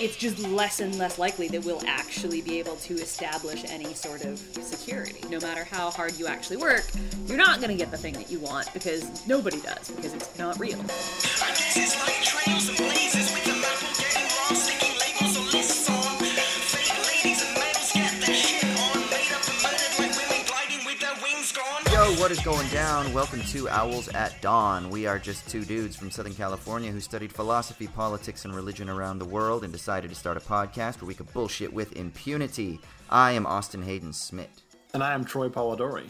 it's just less and less likely that we'll actually be able to establish any sort of security. No matter how hard you actually work, you're not going to get the thing that you want because nobody does, because it's not real. What is going down? Welcome to Owls at Dawn. We are just two dudes from Southern California who studied philosophy, politics, and religion around the world and decided to start a podcast where we could bullshit with impunity. I am Austin Hayden Smith. And I am Troy Polidori.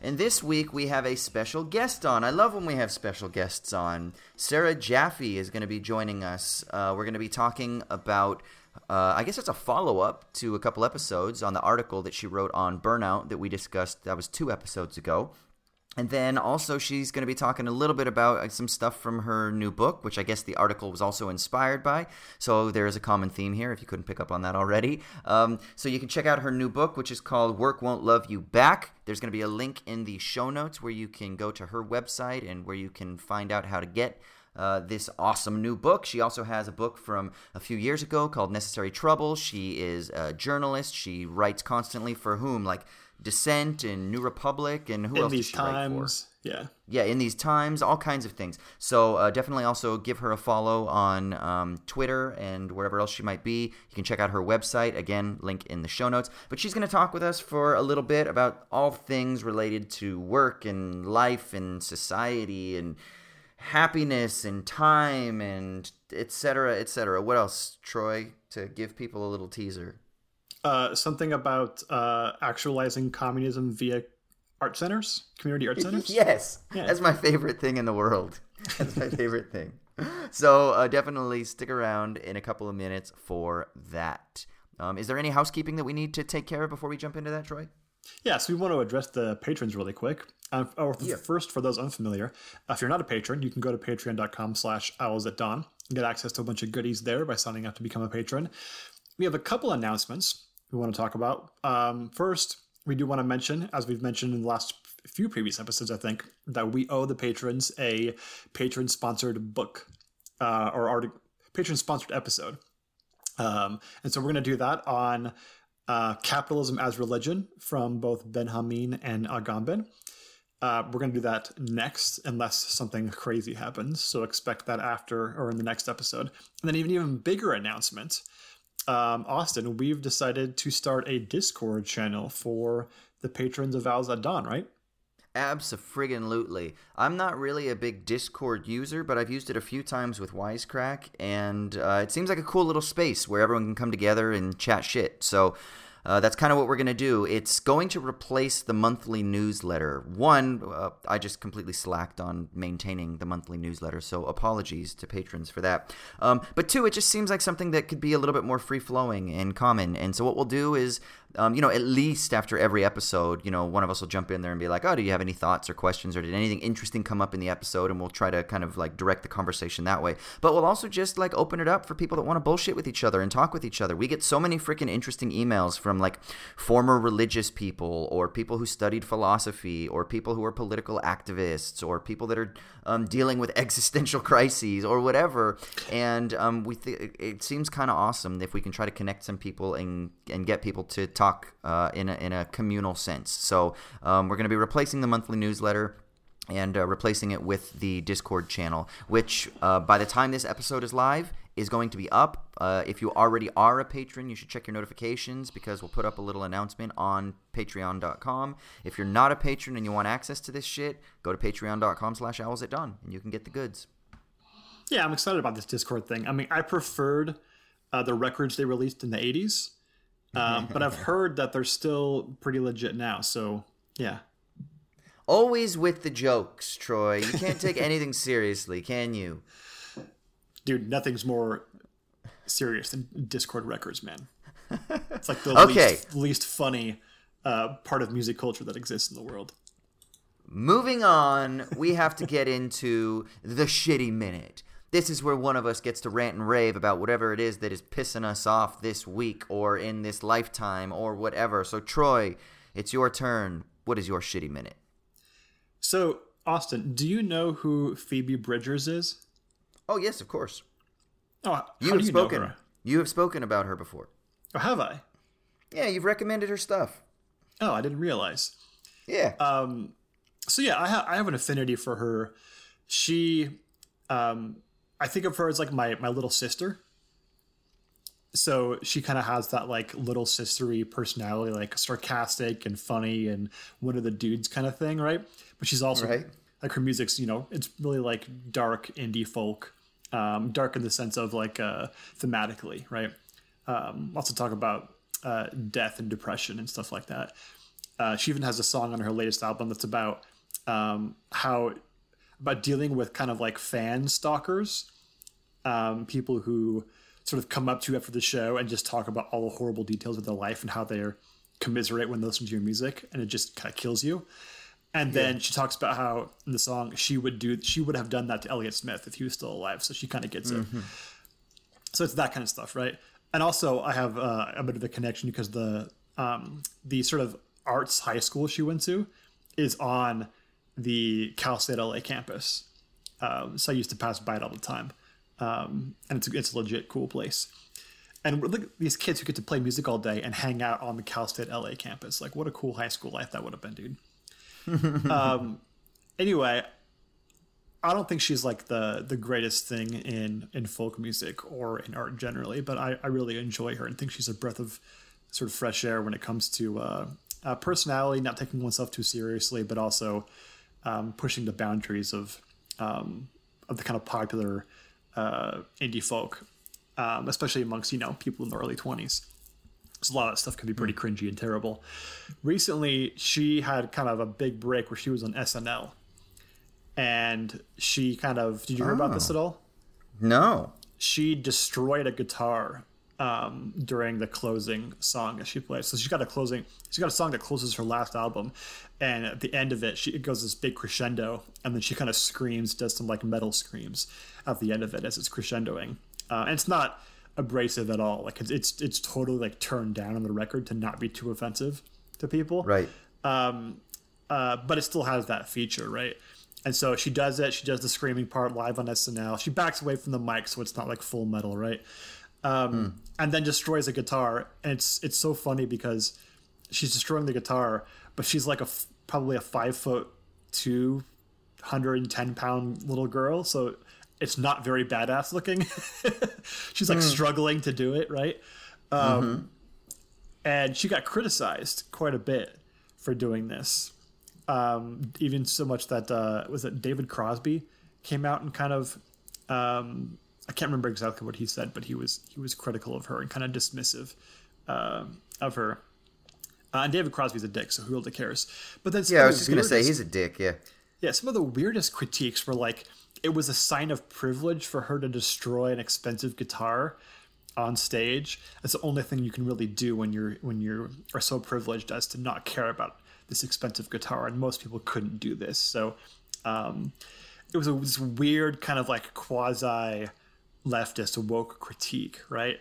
And this week we have a special guest on. I love when we have special guests on. Sarah Jaffe is going to be joining us. Uh, we're going to be talking about uh, I guess it's a follow up to a couple episodes on the article that she wrote on burnout that we discussed. That was two episodes ago. And then also, she's going to be talking a little bit about uh, some stuff from her new book, which I guess the article was also inspired by. So there is a common theme here, if you couldn't pick up on that already. Um, so you can check out her new book, which is called Work Won't Love You Back. There's going to be a link in the show notes where you can go to her website and where you can find out how to get uh, this awesome new book. She also has a book from a few years ago called Necessary Trouble. She is a journalist. She writes constantly for whom? Like Dissent and New Republic and who in else these does she times, write for? Yeah. Yeah, in these times, all kinds of things. So uh, definitely also give her a follow on um, Twitter and wherever else she might be. You can check out her website. Again, link in the show notes. But she's going to talk with us for a little bit about all things related to work and life and society and happiness and time and etc. etc. What else, Troy, to give people a little teaser? Uh, something about uh, actualizing communism via art centers, community art centers. yes, yeah. that's my favorite thing in the world. That's my favorite thing. So uh, definitely stick around in a couple of minutes for that. Um, is there any housekeeping that we need to take care of before we jump into that, Troy? Yeah, so we want to address the patrons really quick. Uh, or yeah. First, for those unfamiliar, uh, if you're not a patron, you can go to patreon.com slash owls at dawn and get access to a bunch of goodies there by signing up to become a patron. We have a couple announcements we want to talk about. Um, first, we do want to mention, as we've mentioned in the last few previous episodes, I think, that we owe the patrons a patron sponsored book uh, or art- patron sponsored episode. Um, and so we're going to do that on uh, Capitalism as Religion from both Benjamin and Agamben. Uh, we're going to do that next, unless something crazy happens. So expect that after or in the next episode. And then even even bigger announcement um, Austin, we've decided to start a Discord channel for the patrons of Owls at Dawn, right? Absolutely. I'm not really a big Discord user, but I've used it a few times with Wisecrack, and uh, it seems like a cool little space where everyone can come together and chat shit. So uh, that's kind of what we're going to do. It's going to replace the monthly newsletter. One, uh, I just completely slacked on maintaining the monthly newsletter, so apologies to patrons for that. Um, but two, it just seems like something that could be a little bit more free flowing and common. And so what we'll do is um, you know, at least after every episode, you know, one of us will jump in there and be like, "Oh, do you have any thoughts or questions, or did anything interesting come up in the episode?" And we'll try to kind of like direct the conversation that way. But we'll also just like open it up for people that want to bullshit with each other and talk with each other. We get so many freaking interesting emails from like former religious people, or people who studied philosophy, or people who are political activists, or people that are um, dealing with existential crises or whatever. And um, we th- it seems kind of awesome if we can try to connect some people and and get people to talk talk uh, in, a, in a communal sense. So um, we're going to be replacing the monthly newsletter and uh, replacing it with the Discord channel, which uh, by the time this episode is live is going to be up. Uh, if you already are a patron, you should check your notifications because we'll put up a little announcement on patreon.com. If you're not a patron and you want access to this shit, go to patreon.com slash owls at dawn and you can get the goods. Yeah, I'm excited about this Discord thing. I mean, I preferred uh, the records they released in the 80s um, but I've heard that they're still pretty legit now. So yeah. Always with the jokes, Troy. You can't take anything seriously, can you? Dude, nothing's more serious than Dischord records, man. It's like the okay. least, least funny uh, part of music culture that exists in the world. Moving on, we have to get into the shitty minute. This is where one of us gets to rant and rave about whatever it is that is pissing us off this week or in this lifetime or whatever. So, Troy, it's your turn. What is your shitty minute? So, Austin, do you know who Phoebe Bridgers is? Oh yes, of course. Oh, You have you spoken. You have spoken about her before. Oh, have I? Yeah, you've recommended her stuff. Oh, I didn't realize. Yeah. Um, so yeah, I, ha- I have an affinity for her. She, um, I think of her as like my my little sister. So she kind of has that like little sistery personality, like sarcastic and funny and one of the dudes kind of thing, right? But she's also Right. like her music's, you know, it's really like dark indie folk, um, dark in the sense of like uh, thematically, right? Um, also talk about uh, death and depression and stuff like that. Uh, she even has a song on her latest album that's about um, how about dealing with kind of like fan stalkers, um, people who sort of come up to you after the show and just talk about all the horrible details of their life and how they're commiserate when they listen to your music, and it just kind of kills you. And then she talks about how in the song she would do she would have done that to Elliott Smith if he was still alive. So she kind of gets it. So it's that kind of stuff, right? And also, I have uh, a bit of a connection because the um, the sort of arts high school she went to is on the Cal State LA campus. Um, so I used to pass by it all the time, um, and it's it's a legit cool place. And look at these kids who get to play music all day and hang out on the Cal State LA campus. Like, what a cool high school life that would have been, dude. um, anyway, I don't think she's like the the greatest thing in in folk music or in art generally, but I, I really enjoy her and think she's a breath of sort of fresh air when it comes to uh, uh, personality, not taking oneself too seriously, but also um, pushing the boundaries of um, of the kind of popular uh, indie folk, um, especially amongst you know people in the early twenties. So a lot of that stuff can be pretty cringy and terrible. Recently, she had kind of a big break where she was on SNL, and she kind of did you hear about this at all? no. she destroyed a guitar um, during the closing song that she plays. So she's got a closing. she's got a song that closes her last album, and at the end of it, she it goes this big crescendo, and then she kind of screams, does some like metal screams at the end of it as it's crescendoing. Uh, and it's not abrasive at all. Like it's, it's it's totally like turned down on the record to not be too offensive to people Right. um, uh, but it still has that feature, right? And so she does it. She does the screaming part live on SNL. She backs away from the mic, so it's not like full metal, right? Um, And then destroys a guitar, and it's it's so funny because she's destroying the guitar, but she's like a probably a five foot two, hundred and ten pound little girl, so it's not very badass looking. she's like struggling to do it, right? Um, and she got criticized quite a bit for doing this. Um, even so much that uh, was it David Crosby came out and kind of um, I can't remember exactly what he said, but he was he was critical of her and kind of dismissive um of her. Uh, and David Crosby's a dick, so who really cares? But then Yeah, I was just gonna say he's a dick. Yeah. yeah, some of the weirdest critiques were like it was a sign of privilege for her to destroy an expensive guitar on stage. That's the only thing you can really do when you're when you are so privileged as to not care about this expensive guitar, and most people couldn't do this. So um, it was a, this weird kind of like quasi leftist woke critique, right?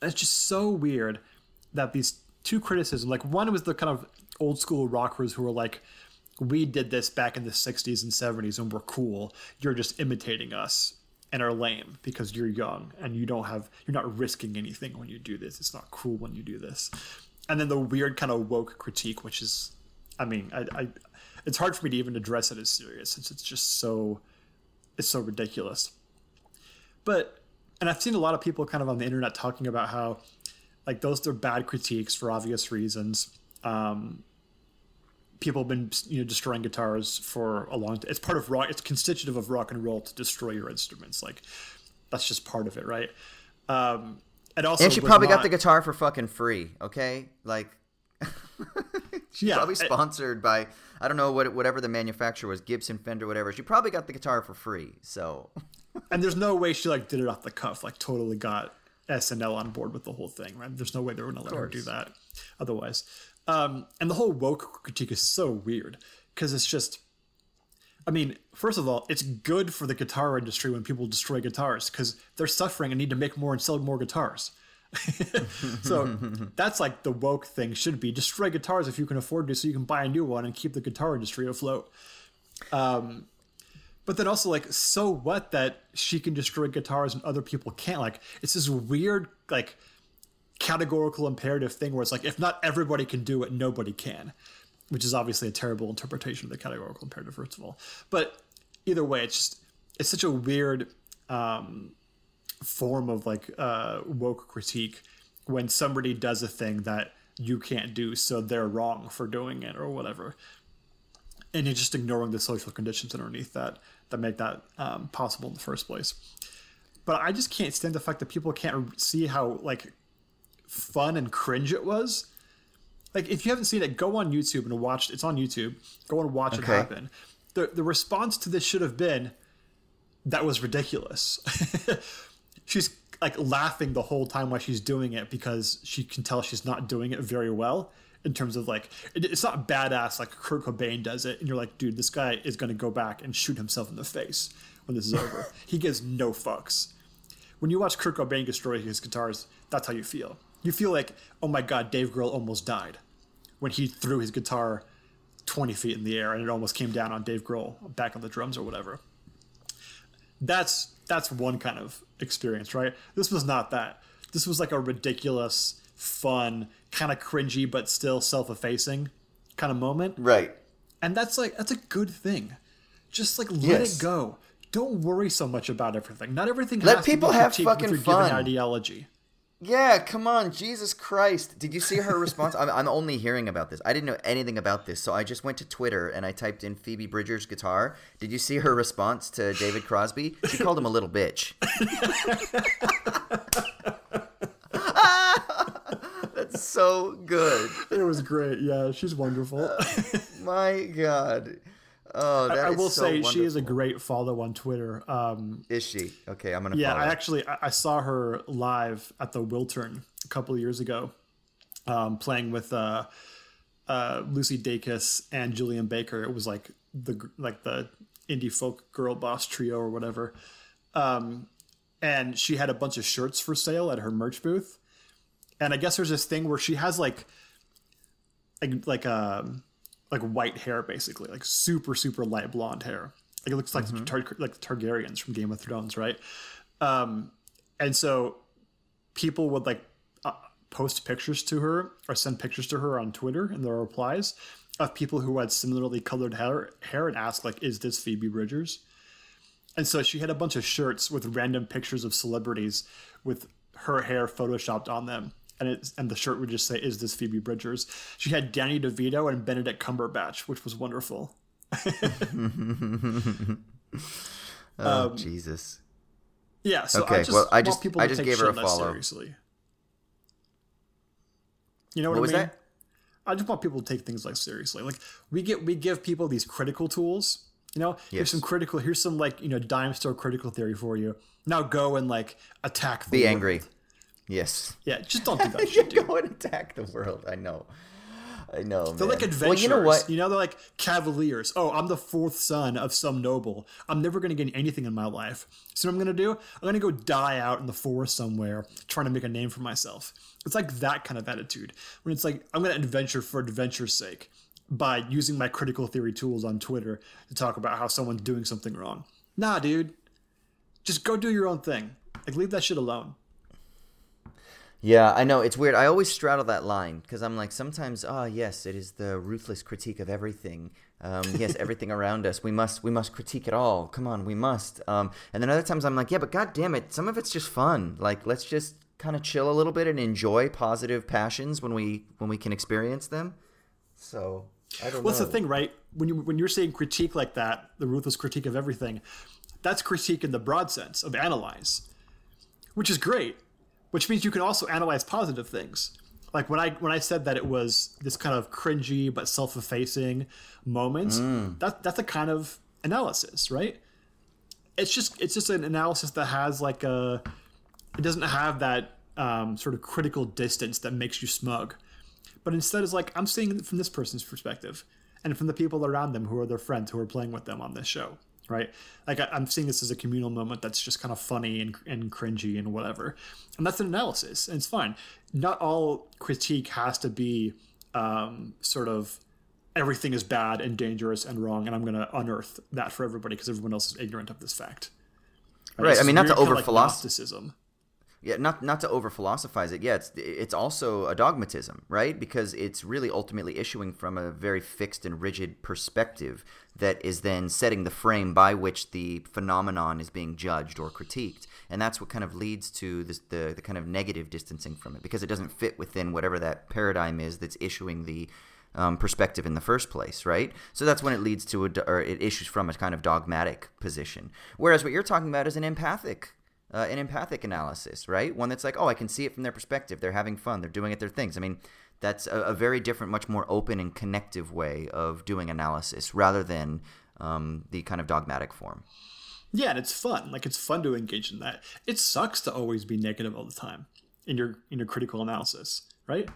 It's just so weird that these two criticisms, like one was the kind of old school rockers who were like, we did this back in the 60s and 70s and we're cool. You're just imitating us and are lame because you're young and you don't have, you're not risking anything when you do this. It's not cool when you do this. And then the weird kind of woke critique, which is, I mean, I, I it's hard for me to even address it as serious since it's just so, it's so ridiculous. But, and I've seen a lot of people kind of on the internet talking about how, like, those are bad critiques for obvious reasons. Um, people have been you know destroying guitars for a long time. It's part of rock. It's constitutive of rock and roll to destroy your instruments. Like that's just part of it, right? Um, and also, And she probably got the guitar for fucking free. Okay, like she's Yeah, probably it- sponsored by I don't know what whatever the manufacturer was, Gibson, Fender, whatever. She probably got the guitar for free. So and there's no way she like did it off the cuff. Like totally got SNL on board with the whole thing, right? There's no way they're gonna let her do that otherwise. Um, and the whole woke critique is so weird because it's just. I mean, first of all, it's good for the guitar industry when people destroy guitars because they're suffering and need to make more and sell more guitars. so that's like the woke thing should be destroy guitars if you can afford to so you can buy a new one and keep the guitar industry afloat. Um, but then also like so what that she can destroy guitars and other people can't? Like it's this weird like categorical imperative thing where it's like if not everybody can do it nobody can which is obviously a terrible interpretation of the categorical imperative first of all. But either way it's just it's such a weird um, form of like uh, woke critique when somebody does a thing that you can't do so they're wrong for doing it or whatever. And you're just ignoring the social conditions underneath that that make that um, possible in the first place. But I just can't stand the fact that people can't see how like fun and cringe it was. Like if you haven't seen it, go on YouTube and watch. It's on YouTube. Go and watch okay. it happen. The the response to this should have been, "That was ridiculous." she's like laughing the whole time while she's doing it because she can tell she's not doing it very well in terms of like it, it's not badass like Kurt Cobain does it, and you're like, dude, this guy is going to go back and shoot himself in the face when this is over. he gives no fucks. When you watch Kurt Cobain destroy his guitars, that's how you feel. You feel like, oh my god, Dave Grohl almost died when he threw his guitar 20 feet in the air and it almost came down on Dave Grohl back on the drums or whatever. That's that's one kind of experience, right? This was not that. This was like a ridiculous, fun, kind of cringy but still self-effacing kind of moment. Right. And that's like that's a good thing. Just like let yes. it go. Don't worry so much about everything. Not everything. Let people have fucking fun. Ideology. Yeah, come on, Jesus Christ! Did you see her response? I'm, I'm only hearing about this. I didn't know anything about this, so I just went to Twitter and I typed in Phoebe Bridgers guitar. Did you see her response to David Crosby? She called him a little bitch. That's so good. It was great. Yeah, she's wonderful. my God. Oh, I, I, will so say wonderful. she is a great follow on Twitter. Um, is she? Okay, I'm gonna. Yeah, follow. I actually I, I, saw her live at the Wiltern a couple of years ago, um, playing with uh, uh, Lucy Dacus and Julien Baker. It was like the like the indie folk girl boss trio or whatever. Um, and she had a bunch of shirts for sale at her merch booth and I guess there's this thing where she has like like like um like white hair basically, like super super light blonde hair. Like it looks like mm-hmm. tar- like Targaryens from Game of Thrones, right? Um, and so people would like uh, post pictures to her or send pictures to her on Twitter in their replies of people who had similarly colored hair, hair and ask like, "Is this Phoebe Bridgers?" And so she had a bunch of shirts with random pictures of celebrities with her hair photoshopped on them and it, and the shirt would just say, "Is this Phoebe Bridgers?" She had Danny DeVito and Benedict Cumberbatch, which was wonderful. oh um, Jesus! Yeah. So okay. I just well, I just people I just gave her a follow. Seriously. You know what, what I mean? That? I just want people to take things like seriously. Like we get we give people these critical tools. You know, yes. here's some critical. Here's some like you know dime store critical theory for you. Now go and like attack. The Be world. angry. Yes. Yeah, just don't do that shit. Go and attack the world. I know. I know. They're man. like adventurers. Well, you know what? You know, they're like cavaliers. Oh, I'm the fourth son of some noble. I'm never going to gain anything in my life. So what I'm going to do? I'm going to go die out in the forest somewhere, trying to make a name for myself. It's like that kind of attitude. When it's like I'm going to adventure for adventure's sake by using my critical theory tools on Twitter to talk about how someone's doing something wrong. Nah, dude. Just go do your own thing. Like leave that shit alone. Yeah, I know it's weird. I always straddle that line because I'm like, sometimes, ah, oh, yes, it is the ruthless critique of everything. Um, yes, everything around us. We must, we must critique it all. Come on, we must. Um, and then other times I'm like, yeah, but god damn it, some of it's just fun. Like, let's just kind of chill a little bit and enjoy positive passions when we when we can experience them. So I don't. Well, know. the thing, right? When you when you're saying critique like that, the ruthless critique of everything, that's critique in the broad sense of analyze, which is great which means you can also analyze positive things. Like when I when I said that it was this kind of cringy but self-effacing moment, mm. that that's a kind of analysis, right? It's just it's just an analysis that has like a it doesn't have that um, sort of critical distance that makes you smug, but instead is like I'm seeing it from this person's perspective and from the people around them who are their friends who are playing with them on this show right? Like I, am seeing this as a communal moment that's just kind of funny and, and cringy and whatever, and that's an analysis, and it's fine. Not all critique has to be um, sort of everything is bad and dangerous and wrong, and I'm going to unearth that for everybody because everyone else is ignorant of this fact. Right. It's I mean, not to over like philosoph- Gnosticism. Yeah, not not to over philosophize it. Yeah, it's it's also a dogmatism, right? Because it's really ultimately issuing from a very fixed and rigid perspective that is then setting the frame by which the phenomenon is being judged or critiqued, and that's what kind of leads to this, the the kind of negative distancing from it because it doesn't fit within whatever that paradigm is that's issuing the um, perspective in the first place, right? So that's when it leads to a, or it issues from a kind of dogmatic position. Whereas what you're talking about is an empathic uh, an empathic analysis, right? One that's like, oh, I can see it from their perspective. They're having fun. They're doing it their things. I mean, that's a, a very different, much more open and connective way of doing analysis rather than um, the kind of dogmatic form. Yeah, and it's fun. Like it's fun to engage in that. It sucks to always be negative all the time in your in your critical analysis, right?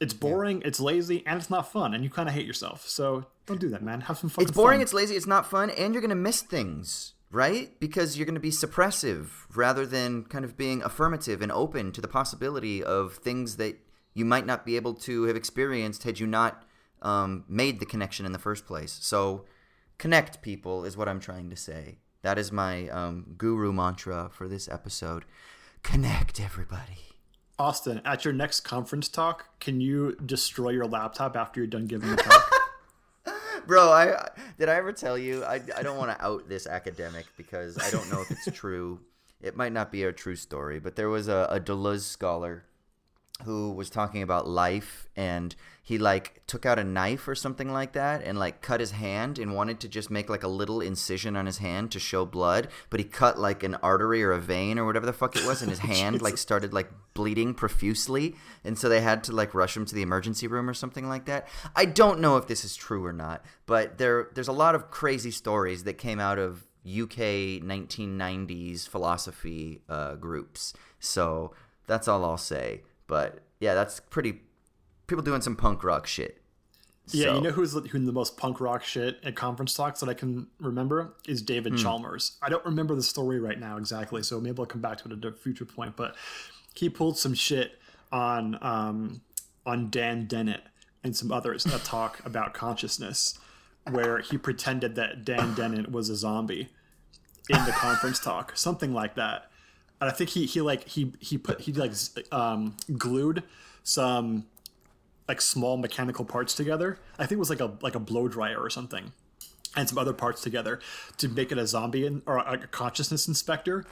It's boring, it's lazy, and it's not fun, and you kind of hate yourself. So don't do that, man. Have some fun. It's boring, it's lazy, it's not fun, and you're going to miss things, right? Because you're going to be suppressive rather than kind of being affirmative and open to the possibility of things that you might not be able to have experienced had you not um, made the connection in the first place. So, connect people is what I'm trying to say. That is my um, guru mantra for this episode. Connect everybody. Austin, at your next conference talk, can you destroy your laptop after you're done giving the talk? Bro, I did I ever tell you I, I don't want to out this academic because I don't know if it's true. It might not be a true story, but there was a, a Deleuze scholar who was talking about life and he like took out a knife or something like that and like cut his hand and wanted to just make like a little incision on his hand to show blood but he cut like an artery or a vein or whatever the fuck it was and his hand like started like bleeding profusely and so they had to like rush him to the emergency room or something like that. I don't know if this is true or not but there there's a lot of crazy stories that came out of uk 1990s philosophy uh, groups. So that's all i'll say but yeah, that's pretty. People doing some punk rock shit. Yeah, So- you know who's the- who the most punk rock shit at conference talks that I can remember is David Hmm. Chalmers. I don't remember the story right now exactly, so maybe I'll come back to it at a future point. But he pulled some shit on um, on Dan Dennett and some others that talk about consciousness, where he pretended that Dan Dennett was a zombie in the conference talk, something like that. And I think he he like he he put he like um, glued some like small mechanical parts together. I think it was like a like a blow dryer or something, and some other parts together to make it a zombie in, or a, a consciousness inspector,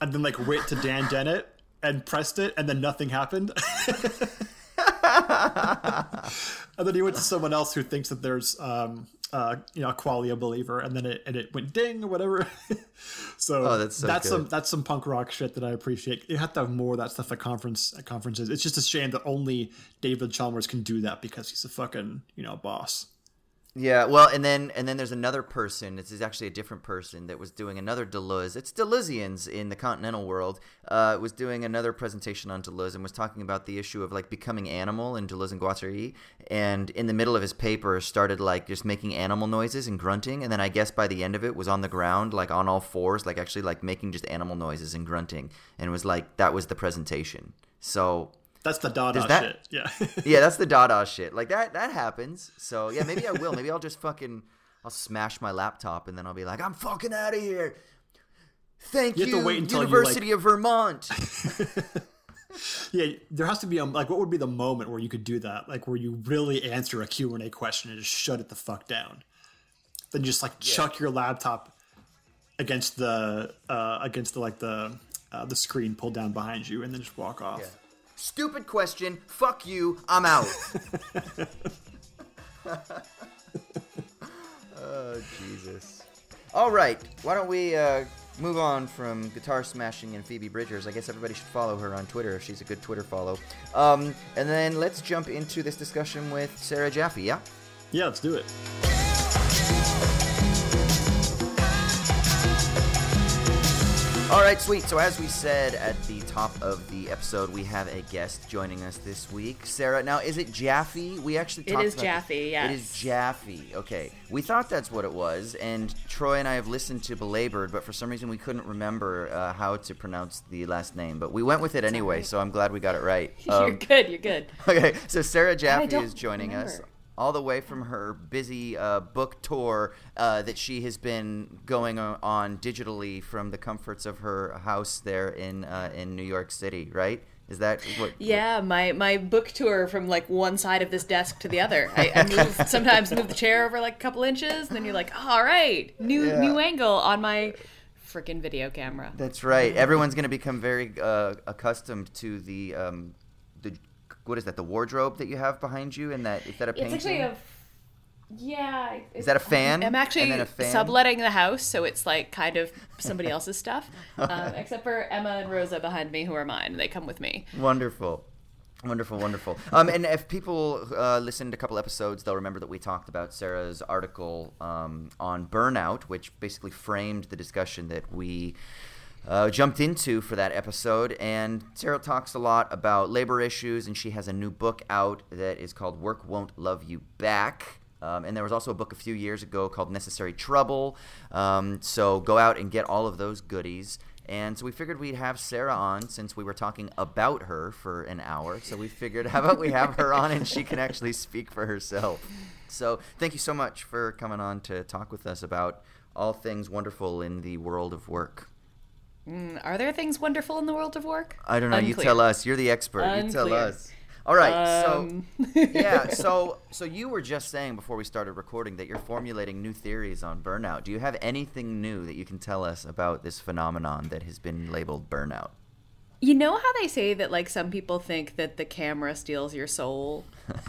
and then like went to Dan Dennett and pressed it, and then nothing happened. and then he went to someone else who thinks that there's um uh you know a qualia believer, and then it and it went ding or whatever. so Oh, that's so that's good. some that's some punk rock shit that I appreciate. You have to have more of that stuff at conference at conferences. It's just a shame that only David Chalmers can do that because he's a fucking you know boss. Yeah, well, and then and then there's another person. This is actually a different person that was doing another Deleuze. It's Deleuzians in the continental world. Uh, was doing another presentation on Deleuze and was talking about the issue of like becoming animal in Deleuze and Guattari. And in the middle of his paper, started like just making animal noises and grunting. And then I guess by the end of it, was on the ground like on all fours, like actually like making just animal noises and grunting. And was like that was the presentation. So That's the Dada that- shit. Yeah. yeah, that's the Dada shit. Like that that happens. So yeah, maybe I will. Maybe I'll just fucking I'll smash my laptop and then I'll be like, I'm fucking out of here. Thank You you, until you, University of Vermont. yeah, there has to be a like what would be the moment where you could do that? Like where you really answer a Q&A question and just shut it the fuck down. Then just like chuck your laptop against the uh against the like the uh, the screen pulled down behind you and then just walk off. Stupid question. Fuck you. I'm out. oh Jesus. All right. Why don't we uh, move on from guitar smashing and Phoebe Bridgers? I guess everybody should follow her on Twitter if she's a good Twitter follow. Um, and then let's jump into this discussion with Sarah Jaffe. Yeah. Yeah, let's do it. All right, sweet. So, as we said at the top of the episode, we have a guest joining us this week. Sarah, now is it Jaffe? We actually It talked is about Jaffe, It yes. is Jaffe. Okay, we thought that's what it was, and Troy and I have listened to Belabored, but for some reason we couldn't remember uh, how to pronounce the last name. But we went with it anyway, so I'm glad we got it right. you're Um, good. You're good. okay, so Sarah Jaffe is joining us. All the way from her busy uh, book tour uh, that she has been going on digitally from the comforts of her house there in uh, in New York City, right? Is that what? Yeah, my my book tour from like one side of this desk to the other. I, I move sometimes move the chair over like a couple inches, and then you're like, all right, new Yeah. new angle on my freaking video camera. That's right. Everyone's going to become very uh, accustomed to the um, the what is that? The wardrobe that you have behind you, and that is that a painting? It's actually a yeah. Is that a fan? I'm actually And then a fan? subletting the house, so it's like kind of somebody else's stuff, um, except for Emma and Rosa behind me, who are mine. They come with me. Wonderful. Wonderful, wonderful. Um, and if people uh, listened a couple episodes, they'll remember that we talked about Sarah's article um, on burnout, which basically framed the discussion that we uh, jumped into for that episode. And Sarah talks a lot about labor issues, and she has a new book out that is called Work Won't Love You Back. Um, and there was also a book a few years ago called Necessary Trouble. Um, so go out and get all of those goodies. And so we figured we'd have Sarah on since we were talking about her for an hour. So we figured, how about we have her on and she can actually speak for herself. So thank you so much for coming on to talk with us about all things wonderful in the world of work. Mm, Are there things wonderful in the world of work? I don't know. You tell us. You're the expert. You tell us. All right. Um, so yeah. So so you were just saying before we started recording that you're formulating new theories on burnout. Do you have anything new that you can tell us about this phenomenon that has been labeled burnout? You know how they say that like some people think that the camera steals your soul?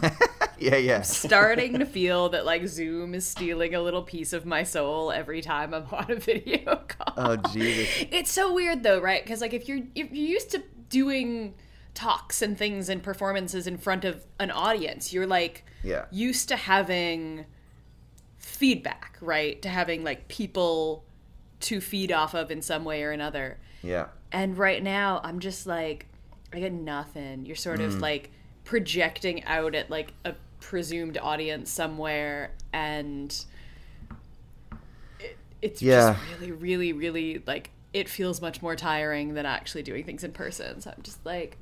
Yeah, yeah. Starting to feel that like Zoom is stealing a little piece of my soul every time I'm on a video call. Oh Jesus. It's so weird though, right? Because like if you're if you're used to doing talks and things and performances in front of an audience, you're like Yeah. used to having feedback, right? To having like people to feed off of in some way or another. Yeah. And right now, I'm just like, I get nothing. You're sort Mm. of like projecting out at like a presumed audience somewhere, and it, it's Yeah. just really, really, really like it feels much more tiring than actually doing things in person. So I'm just like,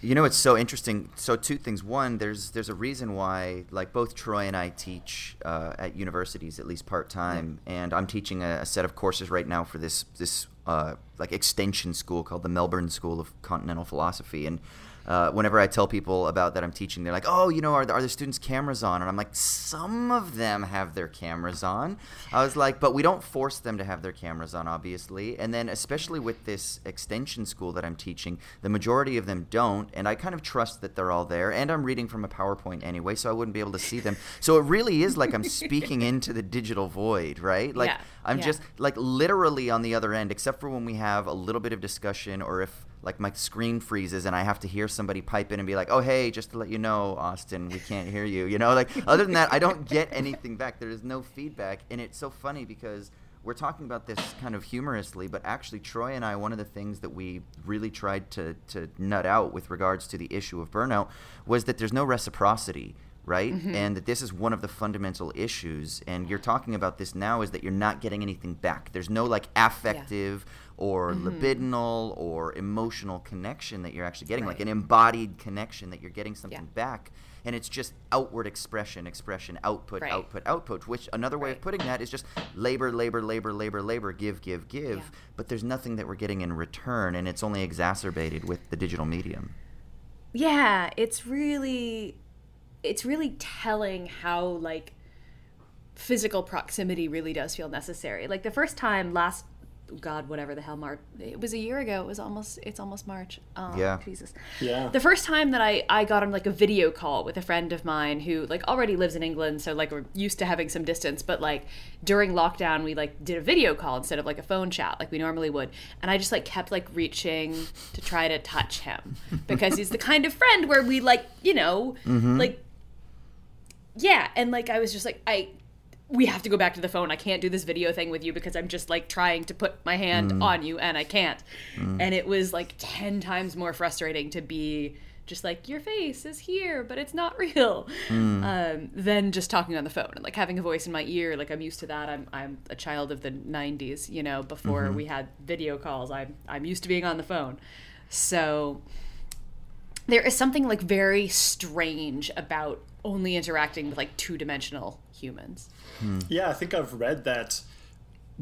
You know, it's so interesting. So two things. One, there's there's a reason why, like both Troy and I teach uh, at universities, at least part time, and I'm teaching a, a set of courses right now for this this uh, like extension school called the Melbourne School of Continental Philosophy, and. Uh, whenever I tell people about that I'm teaching, they're like, "Oh, you know, are the, are the students' cameras on?" And I'm like, "Some of them have their cameras on." I was like, "But we don't force them to have their cameras on, obviously." And then, especially with this extension school that I'm teaching, the majority of them don't, and I kind of trust that they're all there. And I'm reading from a PowerPoint anyway, so I wouldn't be able to see them. So it really is like I'm speaking into the digital void, right? Like Yeah, I'm yeah. just like literally on the other end, except for when we have a little bit of discussion or if like my screen freezes and I have to hear somebody pipe in and be like, "Oh, hey, just to let you know, Austin, we can't hear you." You know, like other than that, I don't get anything back. There is no feedback, and it's so funny because we're talking about this kind of humorously, but actually, Troy and I, one of the things that we really tried to to nut out with regards to the issue of burnout was that there's no reciprocity right? Mm-hmm. And that this is one of the fundamental issues. And you're talking about this now is that you're not getting anything back. There's no like affective or mm-hmm. libidinal or emotional connection that you're actually getting, like an embodied connection that you're getting something Yeah. back. And it's just outward expression, expression, output, Right. output, output. Which another way of putting that is just labor, labor, labor, labor, labor, give, give, give. Yeah. But there's nothing that we're getting in return, and it's only exacerbated with the digital medium. yeah, it's really, it's really telling how like physical proximity really does feel necessary. Like the first time last, God, whatever the hell, March. It was a year ago. It was almost. It's almost March. Oh, Yeah. Jesus. Yeah. The first time that I I got on like a video call with a friend of mine who like already lives in England, so like we're used to having some distance. But like during lockdown, we like did a video call instead of like a phone chat like we normally would, and I just like kept like reaching to try to touch him because he's the kind of friend where we like you know mm-hmm. like yeah, and like I was just like I we have to go back to the phone. I can't do this video thing with you because I'm just like trying to put my hand mm. on you and I can't. Mm. And it was like 10 times more frustrating to be just like your face is here but it's not real. Mm. Um, than just talking on the phone and like having a voice in my ear. Like i'm used to that. I'm, I'm a child of the 90s you know before mm-hmm. we had video calls. I'm, I'm used to being on the phone. So there is something like very strange about only interacting with like two dimensional humans. Yeah, I think I've read that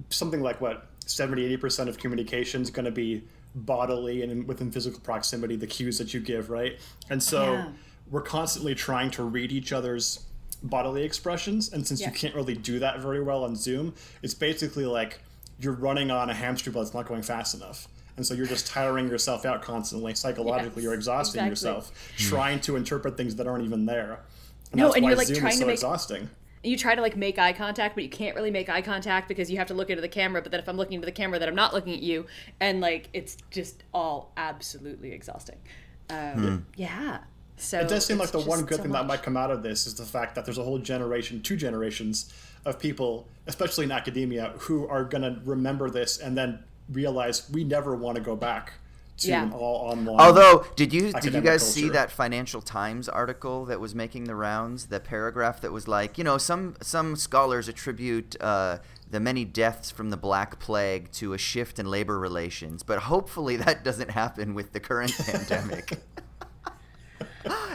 something like what 70 80% of communication is going to be bodily and within physical proximity the cues that you give right and so Yeah. we're constantly trying to read each other's bodily expressions and since Yeah. you can't really do that very well on zoom it's basically like you're running on a hamster wheel that's not going fast enough and so you're just tiring yourself out constantly psychologically Yes, you're exhausting exactly. yourself trying to interpret things that aren't even there and No, and you're, like, zoom trying is to make- exhausting. You try to like make eye contact but you can't really make eye contact because you have to look into the camera but then if i'm looking into the camera then i'm not looking at you. And like it's just all absolutely exhausting. Um, yeah. So It does seem like the one good so thing that might come out of this is the fact that there's a whole generation, two generations of people, especially in academia, who are going to remember this and then realize we never want to go back to Yeah. an all online. Although, did you did you academic guys see that Financial Times article that was making the rounds? The paragraph that was like, you know, some some scholars attribute uh, the many deaths from the Black Plague to a shift in labor relations, but hopefully that doesn't happen with the current pandemic.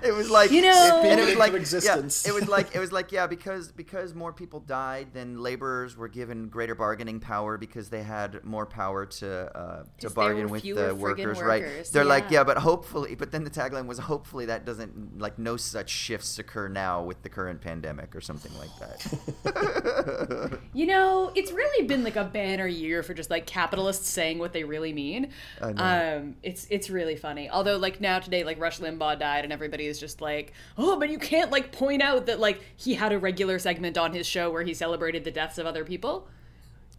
it was like You know- and it was like existence. Yeah, it was like it was like yeah because because more people died then laborers were given greater bargaining power because they had more power to uh, to bargain with the friggin' workers, right they're like yeah. yeah but hopefully but then the tagline was hopefully that doesn't like no such shifts occur now with the current pandemic or something like that You know, it's really been like a banner year for just like capitalists saying what they really mean. I know. Um, it's it's really funny. Although like now today, like Rush Limbaugh died, and everybody is just like, oh, but you can't like point out that like he had a regular segment on his show where he celebrated the deaths of other people.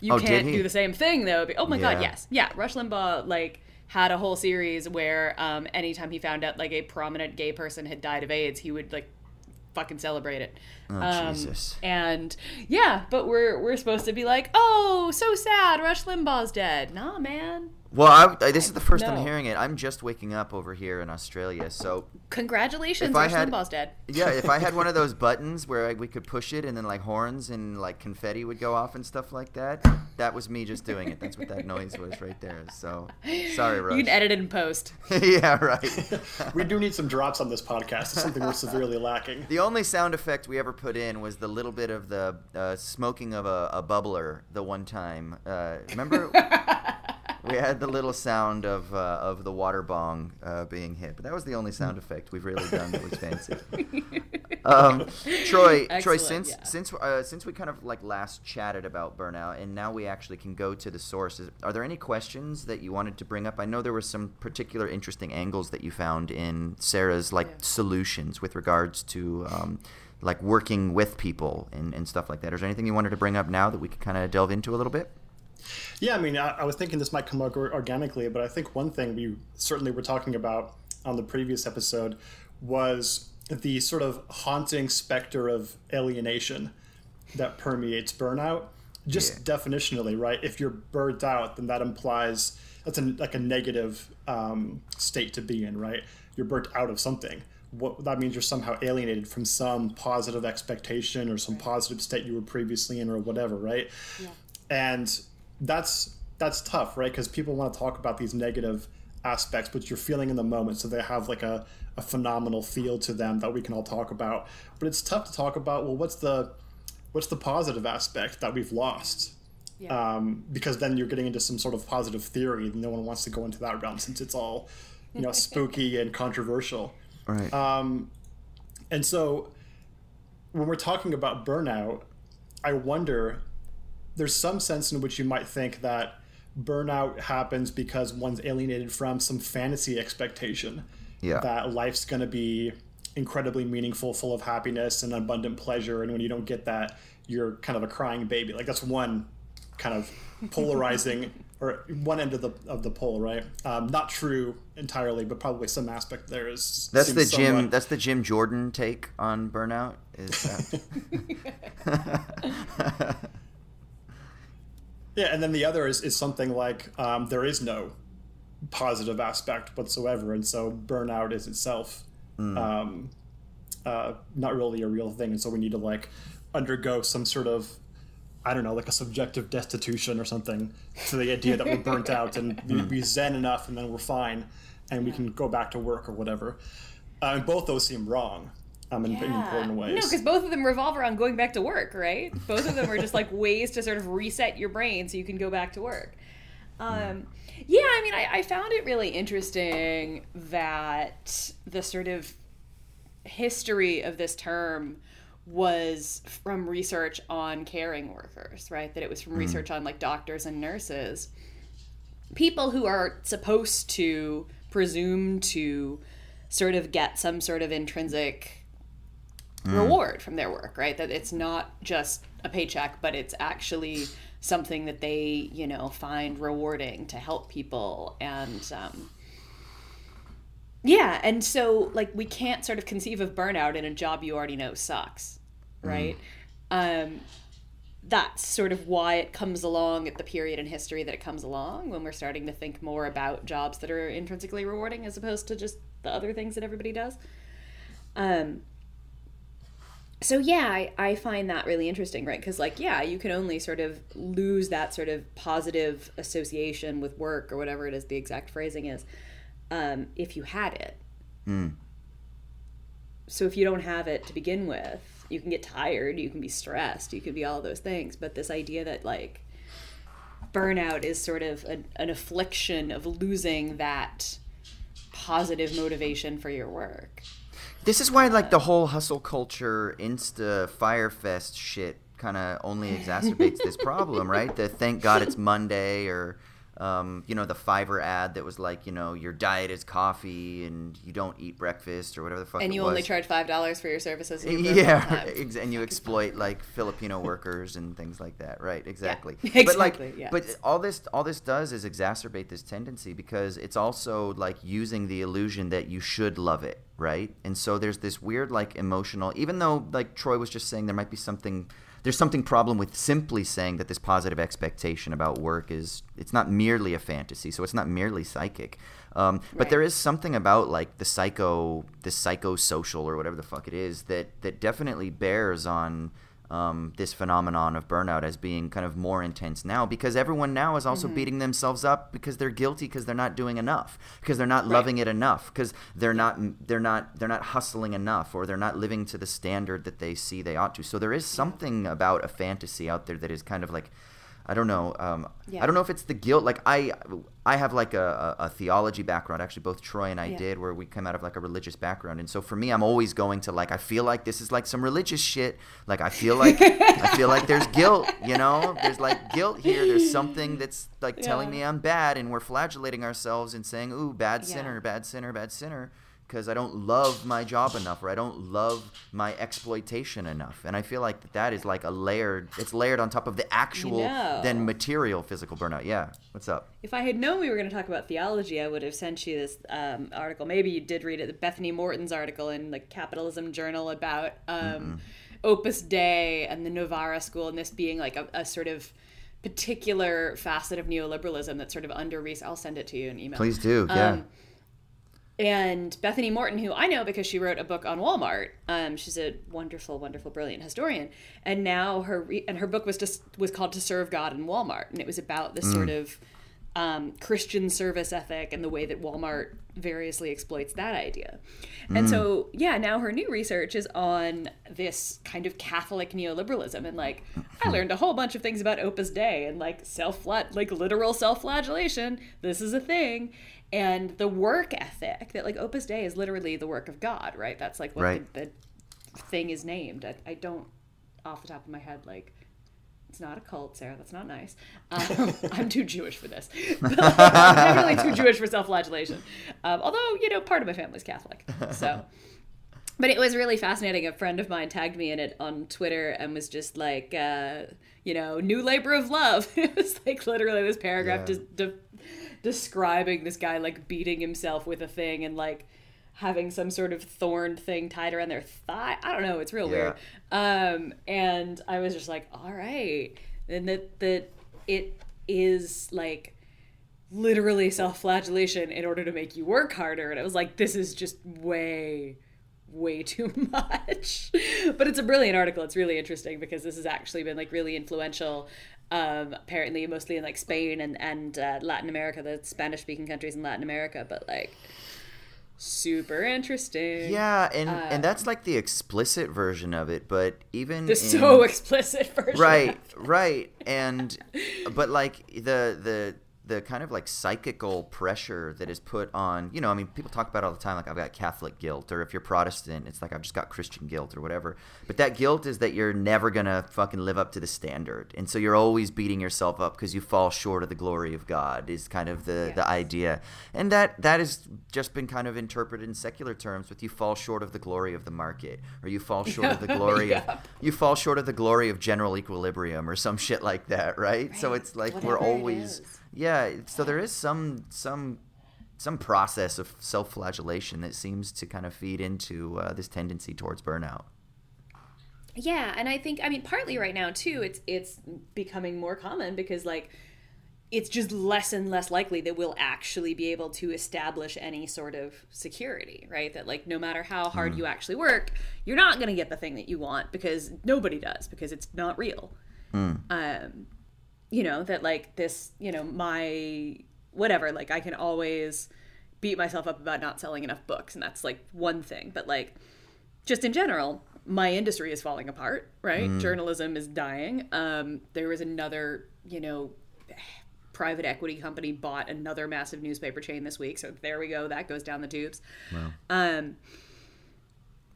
You Oh, can't do the same thing though. Oh my god, yes, yeah. Rush Limbaugh like had a whole series where um, anytime he found out like a prominent gay person had died of AIDS, he would like fucking celebrate it. oh Um, jesus and yeah, but we're we're supposed to be like, oh, so sad, Rush Limbaugh's dead. Nah, man. Well I, I- this is the first No. i'm hearing it i'm just waking up over here in australia so Congratulations, If I Rush had- Limbaugh's dead. yeah if i had one of those buttons where I, we could push it and then like horns and like confetti would go off and stuff like that that was me just doing it that's what that noise was right there so sorry Rush. You can edit it in post. yeah right we do need some drops on this podcast. It's something we're severely lacking. The only sound effect we ever put in was the little bit of the uh, smoking of a, a bubbler the one time. Uh, remember, we had the little sound of uh, of the water bong uh, being hit, but that was the only sound effect we've really done that was fancy. Um, Troy, Troy, since yeah. since uh, since we kind of like last chatted about burnout, and now we actually can go to the sources. Are there any questions that you wanted to bring up? I know there were some particular interesting angles that you found in Sarah's like Yeah. solutions with regards to um, like working with people and, and stuff like that. Is there anything you wanted to bring up now that we could kind of delve into a little bit? Yeah, I mean, I, I was thinking this might come up organically, but I think one thing we certainly were talking about on the previous episode was the sort of haunting specter of alienation that permeates burnout. Just definitionally, right? If you're burnt out, then that implies that's a, like a negative um, state to be in, right? You're burnt out of something. What that means you're somehow alienated from some positive expectation or some positive state you were previously in, or whatever, right? and that's that's tough right because people want to talk about these negative aspects but you're feeling in the moment so they have like a, a phenomenal feel to them that we can all talk about but it's tough to talk about well what's the what's the positive aspect that we've lost Yeah. um, because then you're getting into some sort of positive theory and no one wants to go into that realm since it's all you know spooky and controversial Right. Um, and so when we're talking about burnout, I wonder there's some sense in which you might think that burnout happens because one's alienated from some fantasy expectation Yeah. that life's going to be incredibly meaningful, full of happiness and abundant pleasure. And when you don't get that, you're kind of a crying baby. Like that's one kind of polarizing or one end of the of the pole, right? Um, not true entirely, but probably some aspect there is. that's the Jim. somewhat- That's the Jim Jordan take on burnout. Is that? Yeah, and then the other is, is something like um, there is no positive aspect whatsoever, and so burnout is itself um, uh, not really a real thing, and so we need to like undergo some sort of I don't know, like a subjective destitution or something to the idea that we're burnt out and we, we zen enough and then we're fine. and we can go back to work or whatever. Uh, and both those seem wrong um, in, in important ways. No, because both of them revolve around going back to work, right? Both of them are just like ways to sort of reset your brain so you can go back to work. Um, yeah, I mean, I, I found it really interesting that the sort of history of this term was from research on caring workers, right? That it was from research on like doctors and nurses. People who are supposed to presume to sort of get some sort of intrinsic reward from their work, right? That it's not just a paycheck, but it's actually something that they, you know, find rewarding to help people and um, yeah, and so like we can't sort of conceive of burnout in a job you already know sucks, right? Um, that's sort of why it comes along at the period in history that it comes along when we're starting to think more about jobs that are intrinsically rewarding as opposed to just the other things that everybody does. Um, so yeah, I, I find that really interesting, right? Because like yeah, you can only sort of lose that sort of positive association with work or whatever it is the exact phrasing is, um, if you had it. So if you don't have it to begin with, you can get tired, you can be stressed, you can be all those things. But this idea that like burnout is sort of an, an affliction of losing that positive motivation for your work. This is why like the whole hustle culture, Insta Firefest shit kind of only exacerbates this problem, right? The thank God it's Monday or um, you know the Fiverr ad that was like you know your diet is coffee and you don't eat breakfast or whatever the fuck. And you only charge five dollars for your services. And you yeah, ex- and you exploit like Filipino workers and things like that, right? Exactly. exactly, But like, yeah. but all this all this does is exacerbate this tendency because it's also like using the illusion that you should love it, right? And so there's this weird like emotional, even though like Troy was just saying there might be something. There's something problem with simply saying that this positive expectation about work is it's not merely a fantasy, so it's not merely psychic. Um, But there is something about like the psycho, the psychosocial or whatever the fuck it is that that definitely bears on um, this phenomenon of burnout as being kind of more intense now because everyone now is Mm-hmm. also beating themselves up because they're guilty because they're not doing enough because they're not loving it enough because they're not they're not they're not hustling enough or they're not living to the standard that they see they ought to. So there is something about a fantasy out there that is kind of like I don't know. Um, Yeah. I don't know if it's the guilt. Like I, I have like a, a, a theology background. Actually, both Troy and I Yeah. did, where we come out of like a religious background. And so for me, I'm always going to like. I feel like this is like some religious shit. Like I feel like I feel like there's guilt. You know, there's like guilt here. There's something that's like telling me I'm bad, and we're flagellating ourselves and saying, "Ooh, bad Yeah. sinner, bad sinner, bad sinner." Because I don't love my job enough, or I don't love my exploitation enough, and I feel like that, that is like a layered. It's layered on top of the actual know. then material physical burnout. Yeah. What's up? If I had known we were going to talk about theology, I would have sent you this um, article. Maybe you did read it, the Bethany Moreton's article in the Capitalism Journal about um, Opus Dei and the Navarra School, and this being like a, a sort of particular facet of neoliberalism that's sort of under research. I'll send it to you in email. Please do. Yeah. And Bethany Moreton, who I know because she wrote a book on Walmart. Um, she's a wonderful, wonderful, brilliant historian, and now her re- and her book was just was called "To Serve God in Walmart," and it was about this sort of um, Christian service ethic and the way that Walmart variously exploits that idea. And so, yeah, now her new research is on this kind of Catholic neoliberalism, and like I learned a whole bunch of things about Opus Dei and like self like literal self-flagellation. This is a thing, and the work ethic that like Opus Dei is literally the work of God, right? That's like what Right. the, the thing is named. I, I don't off the top of my head like it's not a cult, Sarah. That's not nice. Um, I'm too Jewish for this. I'm definitely too Jewish for self-flagellation. Um, although, you know, part of my family's Catholic, so. But it was really fascinating. A friend of mine tagged me in it on Twitter and was just like, uh, you know, new labor of love. it was like literally this paragraph Yeah. just de- describing this guy like beating himself with a thing and like having some sort of thorned thing tied around their thigh. I don't know. It's real Yeah. weird. Um, and I was just like, all right. And that, that it is like literally self-flagellation in order to make you work harder. And I was like, this is just way, way too much. but it's a brilliant article. It's really interesting because this has actually been like really influential Um, apparently, mostly in like Spain and and uh, Latin America, the Spanish speaking countries in Latin America. But like, super interesting. Yeah, and and that's like the explicit version of it, but even the in- so explicit version. right right and but like the the the kind of like psychical pressure that is put on you know i mean people talk about it all the time like i've got catholic guilt or if you're protestant it's like i've just got christian guilt or whatever but that guilt is that you're never gonna fucking live up to the standard and so you're always beating yourself up because you fall short of the glory of god is kind of the the idea and that that has just been kind of interpreted in secular terms with you fall short of the glory of the market or you fall short of the glory Yeah. of you fall short of the glory of general equilibrium or some shit like that, right? So it's like we're always. Yeah. So there is some some some process of self-flagellation that seems to kind of feed into uh, this tendency towards burnout. Yeah, and I think I mean partly right now too. It's it's becoming more common because like it's just less and less likely that we'll actually be able to establish any sort of security, right? That like no matter how hard you actually work, you're not going to get the thing that you want because nobody does because it's not real. Um, you know that like this, you know my whatever. Like I can always beat myself up about not selling enough books, and that's like one thing. But like just in general, my industry is falling apart, right? Journalism is dying. Um, there was another, you know, private equity company bought another massive newspaper chain this week. So there we go. That goes down the tubes. Um,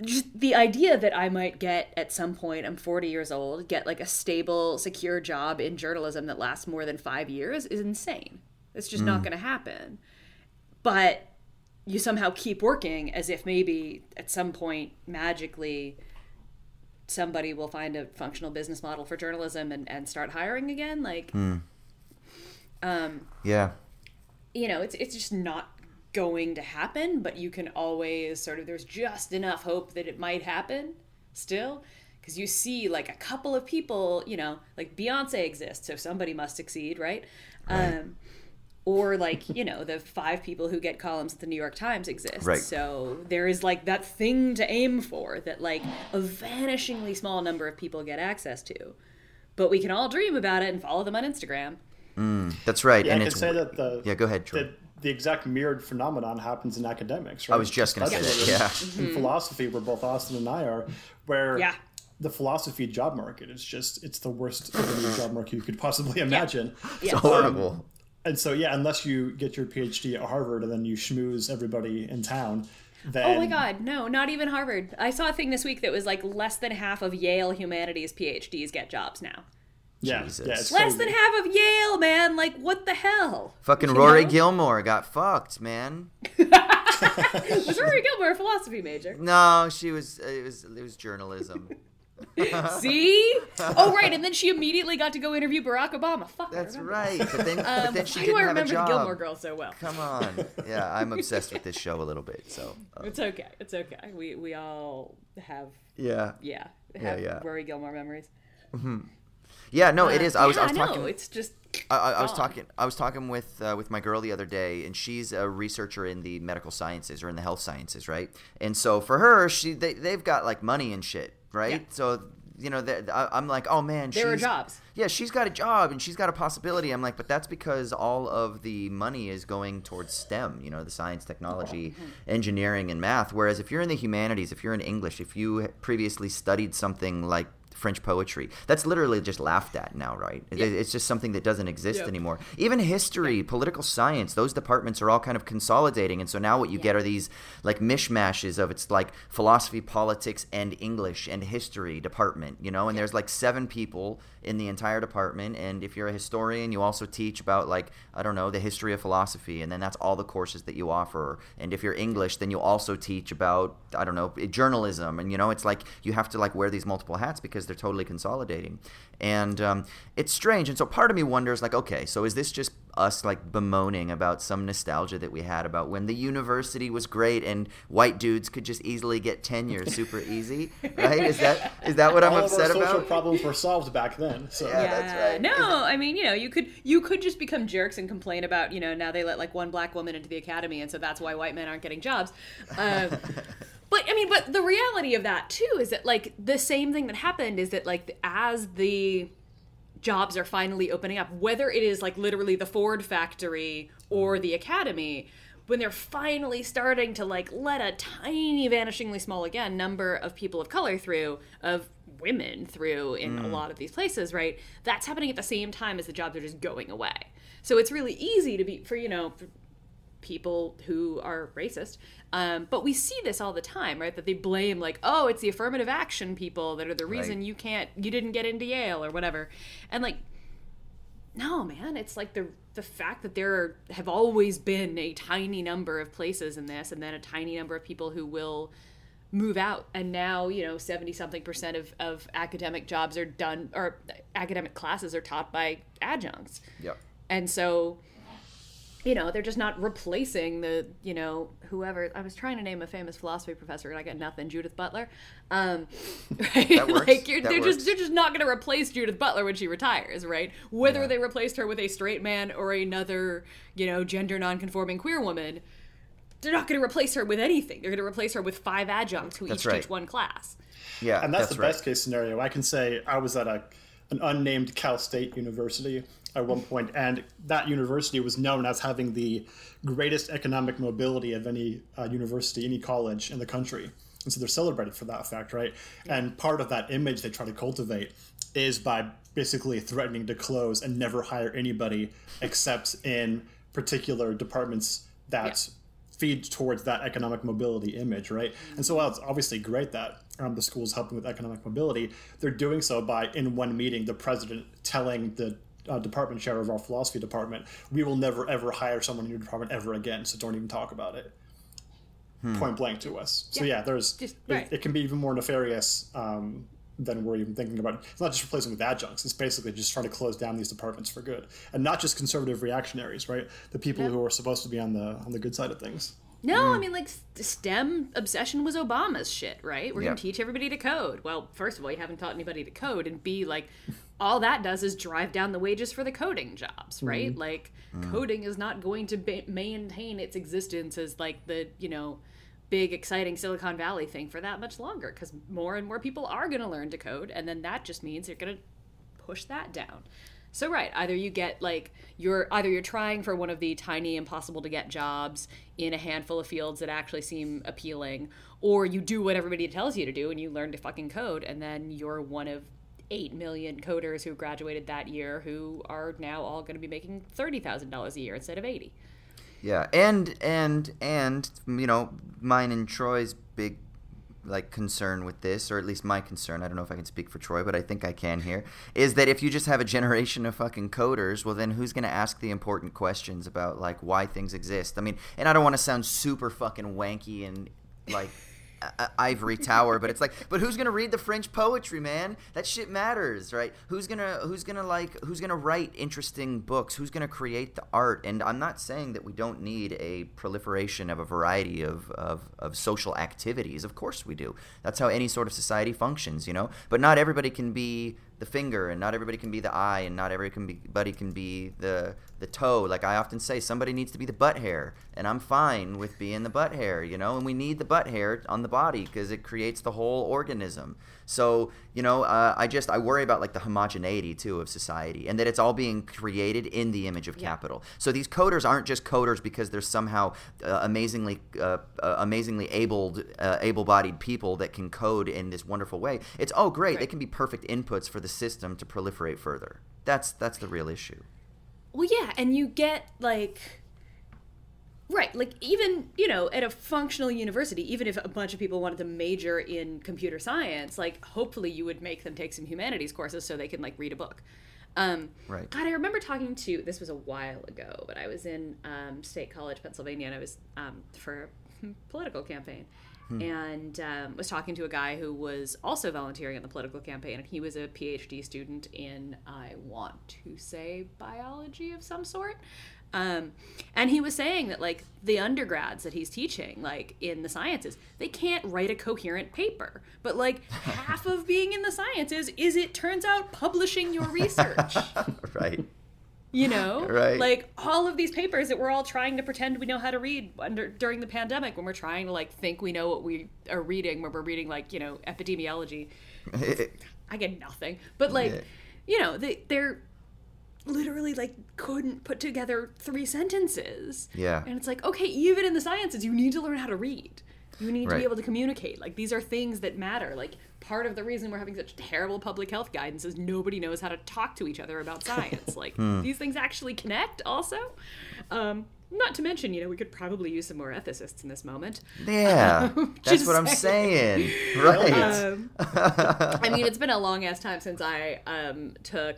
just the idea that I might get at some point, I'm 40 years old, get like a stable, secure job in journalism that lasts more than five years is insane. It's just not mm. going to happen. But you somehow keep working as if maybe at some point magically somebody will find a functional business model for journalism and, and start hiring again. Like, hmm. um, Yeah. you know, it's it's just not going to happen, but you can always sort of there's just enough hope that it might happen still because you see like a couple of people, you know, like Beyonce exists, so somebody must succeed, right? Um or like, you know, the five people who get columns at the New York Times exist. Right. So there is like that thing to aim for that like a vanishingly small number of people get access to. But we can all dream about it and follow them on Instagram. mm, That's right. Yeah, and I it's say that the yeah. Go ahead, Troy. the, the exact mirrored phenomenon happens in academics. Right? I was just gonna say Especially that. in- Yeah. In mm-hmm. philosophy, where both Austin and I are, where Yeah. the philosophy job market is just it's the worst of any job market you could possibly imagine. It's um, horrible. And so yeah, unless you get your PhD at Harvard and then you schmooze everybody in town, then Oh my god, no, not even Harvard. I saw a thing this week that was like less than half of Yale humanities PhDs get jobs now. Yeah, Jesus. yeah, it's Less crazy. than half of Yale, man. Like what the hell? Fucking You Rory know? Gilmore got fucked, man. Was Rory Gilmore a philosophy major? No, she was. It was. It was journalism. See? Oh right, and then she immediately got to go interview Barack Obama. Fuck. I That's remember. right. But then, but Um, then she why didn't do I have a remember job. the Gilmore Girls so well? Come on. Yeah, I'm obsessed with this show a little bit. So. uh, It's okay. It's okay. We we all have yeah. yeah have yeah. Rory Gilmore memories. Yeah. No, it is. I was. yeah, I was no, talking. it's just I, I, I was talking. I was talking with uh, with my girl the other day, and she's a researcher in the medical sciences or in the health sciences, right? And so for her, she they they've got like money and shit, right? Yeah. So you know, I- I'm like, oh man, There are jobs. Yeah, she's got a job and she's got a possibility. I'm like, but that's because all of the money is going towards STEM, you know, the science, technology, engineering, and math. Whereas if you're in the humanities, if you're in English, if you previously studied something like French poetry, that's literally just laughed at now, right? It- It's just something that doesn't exist Yep. anymore. Even history, political science, those departments are all kind of consolidating. And so now what you get are these like mishmashes of it's like philosophy, politics, and English and history department, you know? And there's like seven people in the entire department. And if you're a historian, you also teach about like, I don't know, the history of philosophy. And then that's all the courses that you offer. And if you're English, then you also teach about, I don't know, journalism. And, you know, it's like you have to like wear these multiple hats because they're totally consolidating. And um, it's strange. And so part of me wonders, like, okay, so is this just us like bemoaning about some nostalgia that we had about when the university was great and white dudes could just easily get tenure super easy, right? Is that is that what I'm all of upset our social about? problems were solved back then. So Yeah. that's right. No, Is I mean, you know, you could you could just become jerks and complain about, you know, now they let like one black woman into the academy, and so that's why white men aren't getting jobs. Um, but I mean, but the reality of that too is that like the same thing that happened is that like as the jobs are finally opening up, whether it is like literally the Ford factory or the academy, when they're finally starting to like let a tiny, vanishingly small again number of people of color through, of women through in a mm. lot of these places, right? That's happening at the same time as the jobs are just going away. So it's really easy to be for you know for people who are racist. Um, but we see this all the time, right? That they blame like, oh, it's the affirmative action people that are the reason Right. you can't, you didn't get into Yale or whatever, and like no man it's like the the fact that there are, have always been a tiny number of places in this and then a tiny number of people who will move out and now you know 70 something percent of, of academic jobs are done or academic classes are taught by adjuncts Yep. and so you know they're just not replacing the you know whoever i was trying to name a famous philosophy professor and i got nothing judith butler um right That works. like you're, That they're works. just they're just not going to replace judith butler when she retires right whether Yeah. they replaced her with a straight man or another you know gender non-conforming queer woman they're not going to replace her with anything they're going to replace her with five adjuncts who That's each right. teach one class Yeah, and that's, the right. best case scenario. I can say I was at a an unnamed Cal State university at one point, and that university was known as having the greatest economic mobility of any uh, university, any college in the country. And so they're celebrated for that fact, right? And part of that image they try to cultivate is by basically threatening to close and never hire anybody except in particular departments that feed towards that economic mobility image, right? And so while it's obviously great that um, the school's helping with economic mobility, they're doing so by, in one meeting, the president telling the uh, department chair of our philosophy department, we will never ever hire someone in your department ever again, so don't even talk about it. Point blank to us. So Yeah. yeah, there's Just- it- right. it, can be even more nefarious um, than we're even thinking about. It's not just replacing with adjuncts. It's basically just trying to close down these departments for good, and not just conservative reactionaries, right? The people who are supposed to be on the on the good side of things. No, I mean like STEM obsession was Obama's shit, right? We're Yeah. gonna teach everybody to code. Well, first of all, you haven't taught anybody to code, and B, like, all that does is drive down the wages for the coding jobs, right? Mm-hmm. Like, mm. coding is not going to ba- maintain its existence as like the you know big exciting Silicon Valley thing for that much longer because more and more people are gonna learn to code, and then that just means you're gonna push that down. So right, either you get like you're either you're trying for one of the tiny impossible to get jobs in a handful of fields that actually seem appealing, or you do what everybody tells you to do and you learn to fucking code and then you're one of 8 million coders who graduated that year who are now all going to be making $30,000 a year instead of 80. Yeah, and and and you know, mine and Troy's big like concern with this, or at least my concern, I don't know if I can speak for Troy, but I think I can here, is that if you just have a generation of fucking coders, well then who's going to ask the important questions about like why things exist? I mean, and I don't want to sound super fucking wanky and like uh, ivory tower but it's like but who's gonna read the french poetry man? That shit matters right? Who's gonna who's gonna like who's gonna write interesting books? Who's gonna create the art? And i'm not saying that we don't need a proliferation of a variety of, of, of social activities. Of course we do. That's how any sort of society functions you know? But not everybody can be the finger and not everybody can be the eye and not everybody can be the the toe. Like i often say somebody needs to be the butt hair and i'm fine with being the butt hair you know? And we need the butt hair on the body because it creates the whole organism. So you know uh, i just i worry about like the homogeneity too of society and that it's all being created in the image of Yeah. capital. So these coders aren't just coders because they're somehow uh, amazingly uh, uh, amazingly abled uh, able-bodied people that can code in this wonderful way. It's oh great they can be perfect inputs for the system to proliferate further. That's that's the real issue Well, yeah, and you get like right, like even, you know, at a functional university, even if a bunch of people wanted to major in computer science, like hopefully you would make them take some humanities courses so they can like read a book. Um, Right. God, I remember talking to this was a while ago, but I was in um, State College, Pennsylvania, and I was um, for a political campaign, and um, was talking to a guy who was also volunteering in the political campaign, and he was a PhD student in I want to say biology of some sort. Um, and he was saying that like the undergrads that he's teaching, like in the sciences, they can't write a coherent paper. But like half of being in the sciences is it turns out publishing your research. right you know Right. like all of these papers that we're all trying to pretend we know how to read under during the pandemic when we're trying to like think we know what we are reading when we're reading like you know epidemiology i get nothing but like Yeah. you know, they they're literally like couldn't put together three sentences. Yeah. And it's like, okay, even in the sciences, you need to learn how to read. You need to be able to communicate. Like these are things that matter. Like part of the reason we're having such terrible public health guidance is nobody knows how to talk to each other about science. like Hmm. these things actually connect also. Um not to mention, you know, we could probably use some more ethicists in this moment. Yeah, that's Just what I'm saying. saying. Right. Um, I mean, it's been a long ass time since I um, took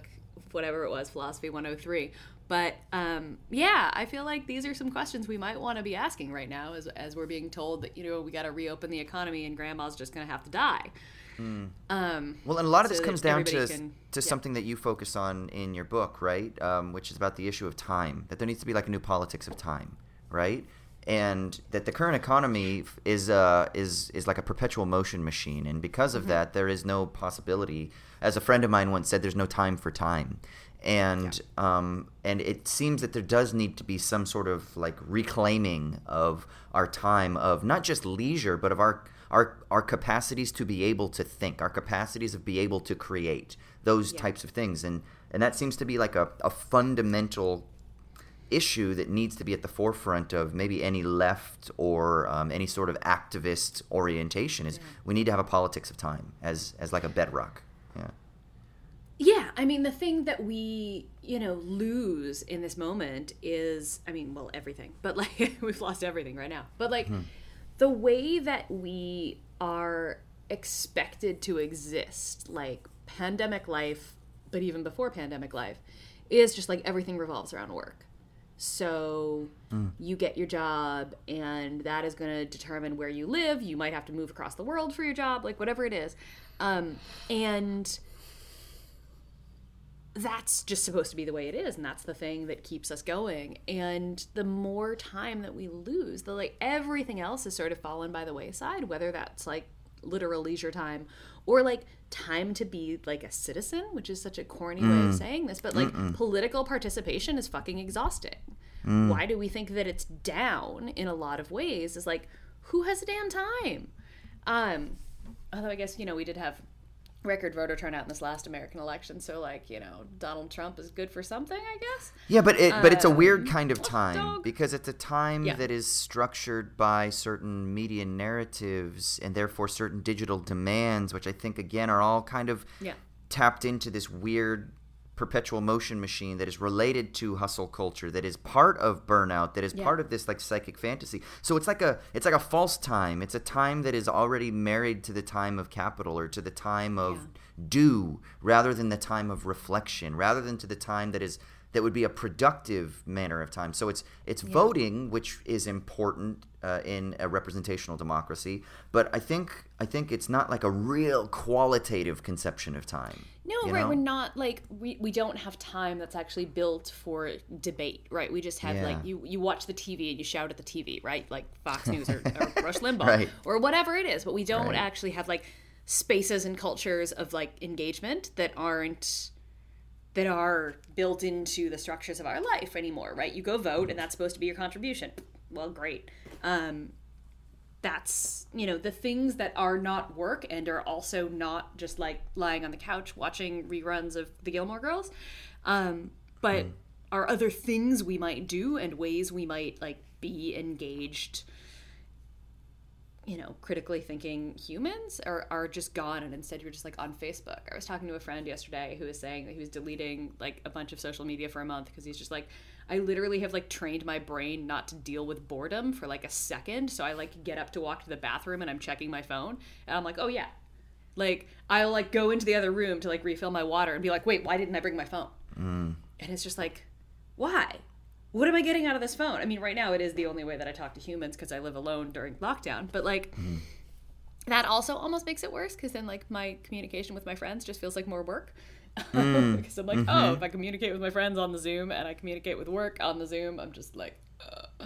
whatever it was, Philosophy 103. But um, yeah, I feel like these are some questions we might want to be asking right now as, as we're being told that, you know, we got to reopen the economy and grandma's just going to have to die. Um, Well, and a lot of so this comes down to can- to yeah. something that you focus on in your book, right? Um, which is about the issue of time. That there needs to be like a new politics of time, right? And that the current economy is uh, is is like a perpetual motion machine, and because Mm-hmm. of that, there is no possibility. As a friend of mine once said, "There's no time for time." And um, and it seems that there does need to be some sort of like reclaiming of our time of not just leisure, but of our our our capacities to be able to think, our capacities of be able to create those Yeah. types of things, and and that seems to be like a, a fundamental issue that needs to be at the forefront of maybe any left or um, any sort of activist orientation. Is we need to have a politics of time as as like a bedrock. Yeah. Yeah, I mean, the thing that we, you know, lose in this moment is, I mean, well, everything, but like, we've lost everything right now. But like, the way that we are expected to exist, like pandemic life, but even before pandemic life, is just like everything revolves around work. So you get your job, and that is going to determine where you live. You might have to move across the world for your job, like whatever it is. Um, and that's just supposed to be the way it is and that's the thing that keeps us going. And the more time that we lose the like everything else has sort of fallen by the wayside whether that's like literal leisure time or like time to be like a citizen which is such a corny way of saying this but like political participation is fucking exhausting. Why do we think that it's down in a lot of ways is like who has a damn time? Um although i guess you know we did have record voter turnout in this last American election. So like, you know, Donald Trump is good for something, I guess. Yeah, but it but it's a weird Um, kind of time dog. because it's a time Yeah. that is structured by certain media narratives and therefore certain digital demands, which I think again are all kind of Yeah. tapped into this weird perpetual motion machine that is related to hustle culture that is part of burnout that is Yeah. part of this like psychic fantasy. So it's like a it's like a false time. It's a time that is already married to the time of capital or to the time of do rather than the time of reflection rather than to the time that is that would be a productive manner of time. So it's it's voting which is important uh, in a representational democracy. But i think i think it's not like a real qualitative conception of time No, right. know? We're not like we, we don't have time that's actually built for debate, right? We just have like you you watch the TV and you shout at the TV, right? Like Fox News or, or Rush Limbaugh Right. or whatever it is. But we don't Right. actually have like spaces and cultures of like engagement that aren't that are built into the structures of our life anymore, right? You go vote and that's supposed to be your contribution. Well, great. Um, that's you know the things that are not work and are also not just like lying on the couch watching reruns of the Gilmore Girls, um, but are other things we might do and ways we might like be engaged. You know, critically thinking humans are, are just gone, and instead you're just like on Facebook. I was talking to a friend yesterday who was saying that he was deleting like a bunch of social media for a month because he's just like, I literally have like trained my brain not to deal with boredom for like a second. So I like get up to walk to the bathroom and I'm checking my phone, and I'm like, oh yeah, like I'll like go into the other room to like refill my water and be like, wait, why didn't I bring my phone? Mm. And it's just like, why? What am I getting out of this phone? I mean, right now it is the only way that I talk to humans because I live alone during lockdown. But like, mm. that also almost makes it worse because then like my communication with my friends just feels like more work. Mm. because I'm like, oh, mm-hmm. if I communicate with my friends on the Zoom and I communicate with work on the Zoom, I'm just like, uh.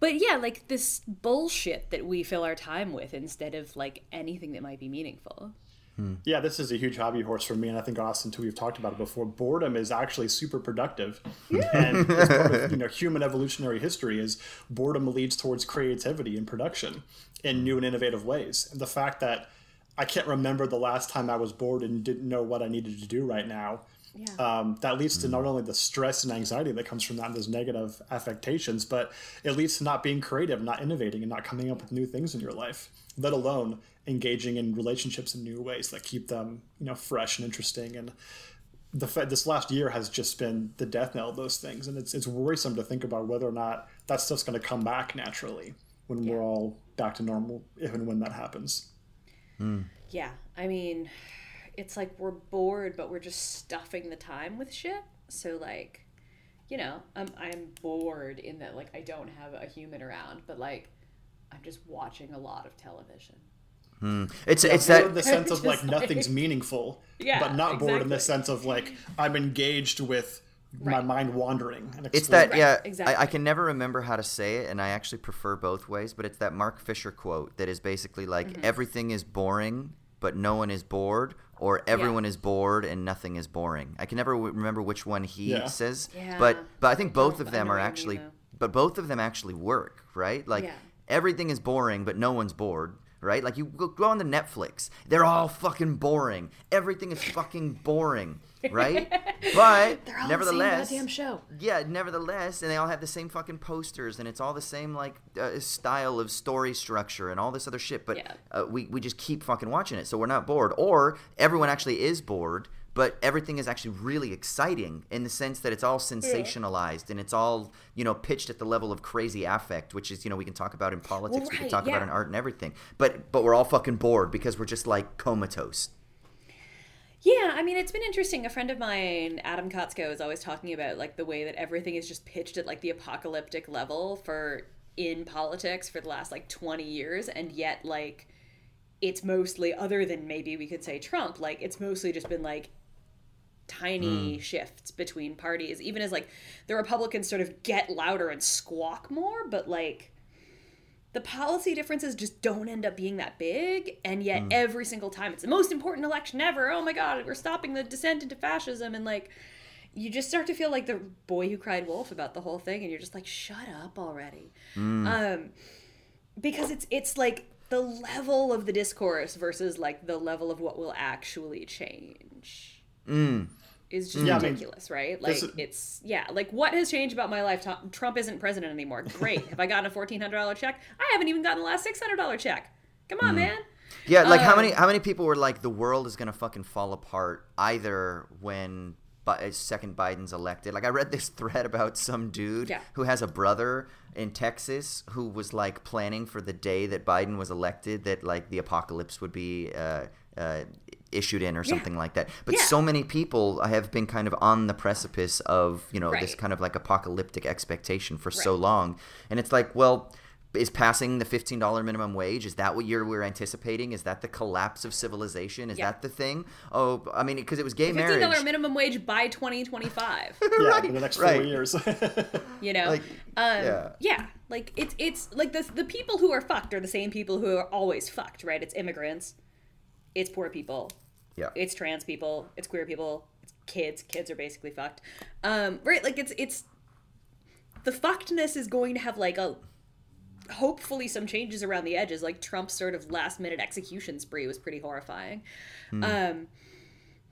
But yeah, like this bullshit that we fill our time with instead of like anything that might be meaningful. Hmm. Yeah, this is a huge hobby horse for me, and I think Austin too. We've talked about it before. Boredom is actually super productive, and as part of you know human evolutionary history is boredom leads towards creativity and production in new and innovative ways. And the fact that I can't remember the last time I was bored and didn't know what I needed to do right now. Yeah. Um, that leads to not only the stress and anxiety that comes from that and those negative affectations, but it leads to not being creative, not innovating, and not coming up with new things in your life, let alone engaging in relationships in new ways that keep them, you know, fresh and interesting. And the this last year has just been the death knell of those things, and it's it's worrisome to think about whether or not that stuff's going to come back naturally when yeah. we're all back to normal, if and when that happens. Mm. Yeah, I mean, it's like we're bored, but we're just stuffing the time with shit. So like, you know, I'm I'm bored in that like I don't have a human around, but like I'm just watching a lot of television. Hmm. It's yeah, it's that in the sense of like nothing's meaningful, yeah, but not exactly. bored in the sense of like I'm engaged with right. my mind wandering. And it's that right. yeah. Exactly. I, I, can never remember how to say it, and I actually prefer both ways. But it's that Mark Fisher quote that is basically like mm-hmm. everything is boring, but no one is bored, or everyone yeah. is bored and nothing is boring. I can never w- remember which one he yeah. says, yeah. but but I think both of them are actually, but both of them actually work, right? Like everything is boring, but no one's bored. Right, like you go on the Netflix, they're all fucking boring. Everything is fucking boring, right? but nevertheless, show. Yeah, nevertheless, and they all have the same fucking posters, and it's all the same like uh, style of story structure and all this other shit. But yeah. uh, we we just keep fucking watching it, so we're not bored. Or everyone actually is bored, but everything is actually really exciting in the sense that it's all sensationalized and it's all you know pitched at the level of crazy affect which is you know we can talk about in politics well, right, we can talk yeah. about in art and everything but but we're all fucking bored because we're just like comatose yeah, I mean, it's been interesting. A friend of mine, Adam Kotsko, is always talking about like the way that everything is just pitched at like the apocalyptic level for in politics for the last like 20 years, and yet like it's mostly other than maybe we could say Trump, like it's mostly just been like tiny mm. shifts between parties, even as like the Republicans sort of get louder and squawk more, but like the policy differences just don't end up being that big and yet mm. every single time it's the most important election ever oh my god we're stopping the descent into fascism and like you just start to feel like the boy who cried wolf about the whole thing and you're just like shut up already mm. um because it's it's like the level of the discourse versus like the level of what will actually change mm is just yeah, ridiculous, I mean, right? Like is, it's yeah, like what has changed about my life? Trump isn't president anymore. Great. Have I gotten a fourteen hundred dollar check? I haven't even gotten the last six hundred dollar check. Come on, mm. man. Yeah, like um, how many how many people were like the world is gonna fucking fall apart either when uh, second Biden's elected. Like I read this thread about some dude yeah. who has a brother in Texas who was like planning for the day that Biden was elected that like the apocalypse would be uh, uh, issued in or something yeah. like that. But yeah. so many people have been kind of on the precipice of, you know, right. this kind of like apocalyptic expectation for right. so long. And it's like, well, is passing the $15 minimum wage is that what you're we're anticipating is that the collapse of civilization is yeah. that the thing oh i mean because it was gay $15 marriage $15 minimum wage by 2025 yeah right. in the next four years you know like, um, yeah. yeah like it's it's like the, the people who are fucked are the same people who are always fucked right it's immigrants it's poor people. Yeah. It's trans people. It's queer people. It's kids. Kids are basically fucked. Um, right? Like it's it's the fuckedness is going to have like a hopefully some changes around the edges. Like Trump's sort of last minute execution spree was pretty horrifying. Hmm. Um,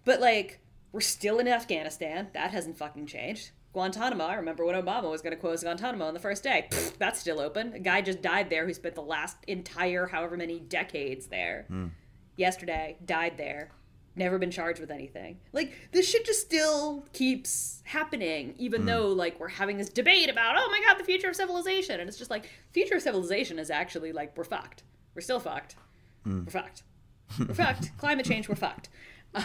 but like we're still in Afghanistan. That hasn't fucking changed. Guantanamo. I remember when Obama was going to close Guantanamo on the first day. Pfft, that's still open. A guy just died there who spent the last entire however many decades there. Hmm yesterday, died there, never been charged with anything. Like this shit just still keeps happening, even mm. though like we're having this debate about oh my god the future of civilization, and it's just like future of civilization is actually like we're fucked. We're still fucked. Mm. We're fucked. We're fucked. Climate change. We're fucked.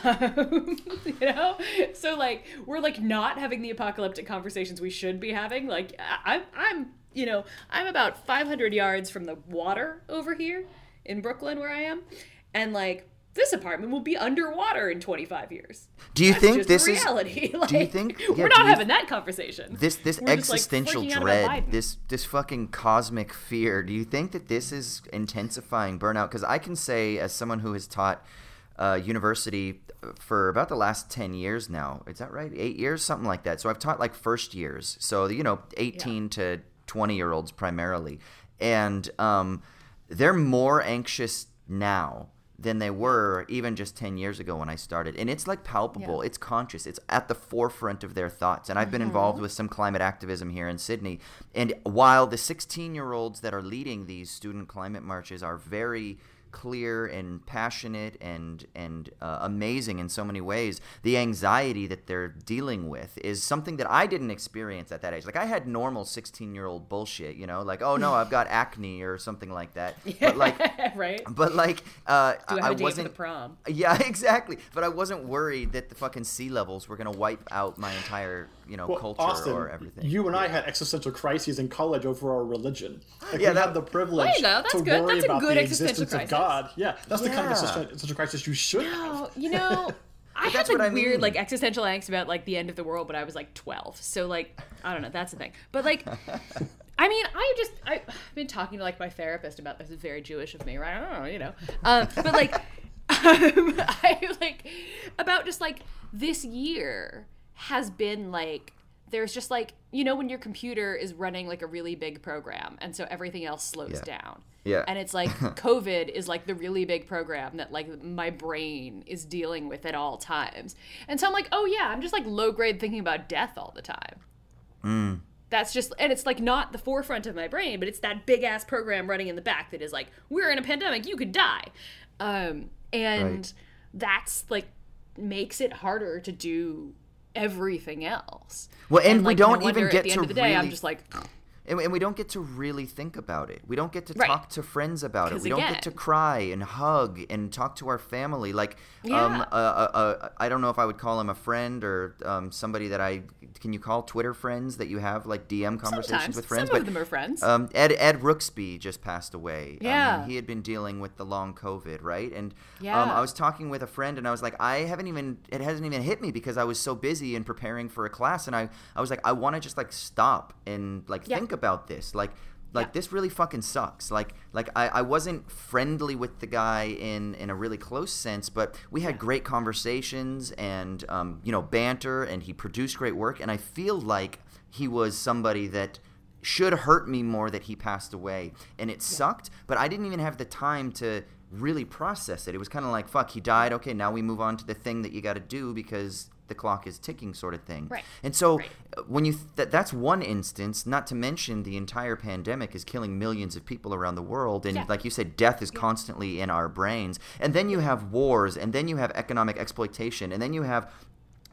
Um, you know, so like we're like not having the apocalyptic conversations we should be having. Like I'm, I'm, you know, I'm about 500 yards from the water over here in Brooklyn where I am, and like this apartment will be underwater in 25 years. Do you That's think this reality. is? like, do you think yeah, we're not having that conversation? This this we're existential like, dread, this this fucking cosmic fear. Do you think that this is intensifying burnout? Because I can say, as someone who has taught uh, university for about the last 10 years now, is that right? Eight years, something like that. So I've taught like first years, so you know, 18 yeah. to 20 year olds primarily, and um, they're more anxious now than they were even just 10 years ago when I started. And it's like palpable, Yeah. it's conscious, it's at the forefront of their thoughts. And I've been involved mm-hmm. with some climate activism here in Sydney. And while the 16 year olds that are leading these student climate marches are very clear and passionate and and uh, amazing in so many ways the anxiety that they're dealing with is something that I didn't experience at that age like I had normal 16 year old bullshit you know like oh no I've got acne or something like that but like right? but like uh, Do I I have a wasn't the prom? yeah, exactly. But I wasn't worried that the fucking sea levels were gonna wipe out my entire, you know, Well, culture Austin, or everything. you and I had existential crises in college over our religion. Like Yeah, we that- had the privilege There you go, that's to good, worry that's a about good the existential existence crisis. of God. Yeah, that's the kind of existential crisis you should have. Oh, you know, I had that's like what I weird mean. like existential angst about like the end of the world, but I was like 12. So like, I don't know, that's the thing. But like, I mean, I just I, I've been talking to like my therapist about this. It's very Jewish of me, right? I don't know, you know. Um, but like, um, I like about just like this year has been like there's just like you know when your computer is running like a really big program and so everything else slows Yeah. down Yeah. and it's like covid is like the really big program that like my brain is dealing with at all times and so i'm like oh yeah i'm just like low grade thinking about death all the time that's just and it's like not the forefront of my brain but it's that big ass program running in the back that is like we're in a pandemic you could die um and Right. that's like makes it harder to do everything else. Well, and we like, don't no even at get the to end of the day i'm really- just like and, and we don't get to really think about it. We don't get to Right. talk to friends about it. We don't get to cry and hug and talk to our family. Like, um, Yeah. uh, uh, uh, I don't know if I would call him a friend or um, somebody that I can you call Twitter friends that you have like DM conversations sometimes with friends. some but of them are friends Um, Ed Ed Rooksby just passed away. Yeah. mean, he had been dealing with the long COVID, right? And um, Yeah. I was talking with a friend, and I was like, I haven't even it hasn't even hit me because I was so busy in preparing for a class, and I I was like, I want to just like stop and like Yeah. think about this, like. Like Yeah. this really fucking sucks. Like like I, I wasn't friendly with the guy in in a really close sense, but we had great conversations and um, you know banter, and he produced great work. And I feel like he was somebody that should hurt me more that he passed away and it sucked but i didn't even have the time to really process it it was kind of like fuck he died okay now we move on to the thing that you got to do because the clock is ticking sort of thing Right. and so Right. when you th- that's one instance not to mention the entire pandemic is killing millions of people around the world and Yeah. like you said death is constantly in our brains and then you have wars and then you have economic exploitation and then you have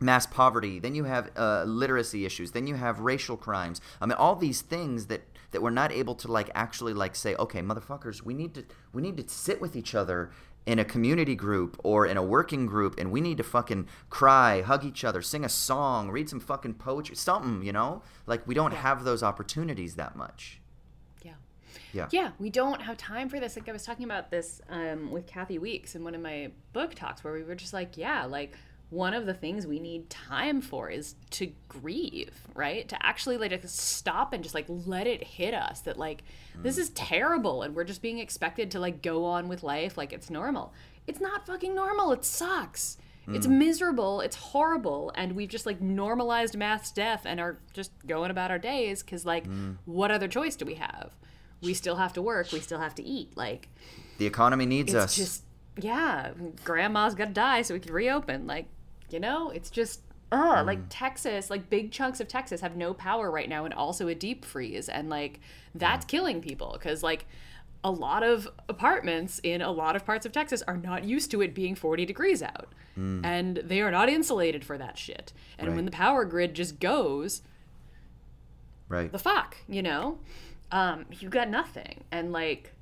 mass poverty then you have uh, literacy issues then you have racial crimes i mean all these things that that we're not able to like actually like say okay motherfuckers we need to we need to sit with each other in a community group or in a working group and we need to fucking cry hug each other sing a song read some fucking poetry something you know like we don't have those opportunities that much Yeah. Yeah. Yeah, we don't have time for this. Like I was talking about this um, with Kathi Weeks in one of my book talks where we were just like, yeah, like one of the things we need time for is to grieve, right? To actually like just stop and just like let it hit us that like this hmm. is terrible and we're just being expected to like go on with life like it's normal. It's not fucking normal. It sucks. It's hmm. miserable. It's horrible, and we've just like normalized mass death and are just going about our days because like, hmm. what other choice do we have? We still have to work. We still have to eat. Like, the economy needs it's us just yeah. Grandma's got to die so we can reopen. Like, you know, it's just. Uh, like Texas, like big chunks of Texas have no power right now and also a deep freeze. And like that's killing people because like a lot of apartments in a lot of parts of Texas are not used to it being 40 degrees out. And they are not insulated for that shit. And when the power grid just goes, right the fuck, you know? Um, you got nothing. And like,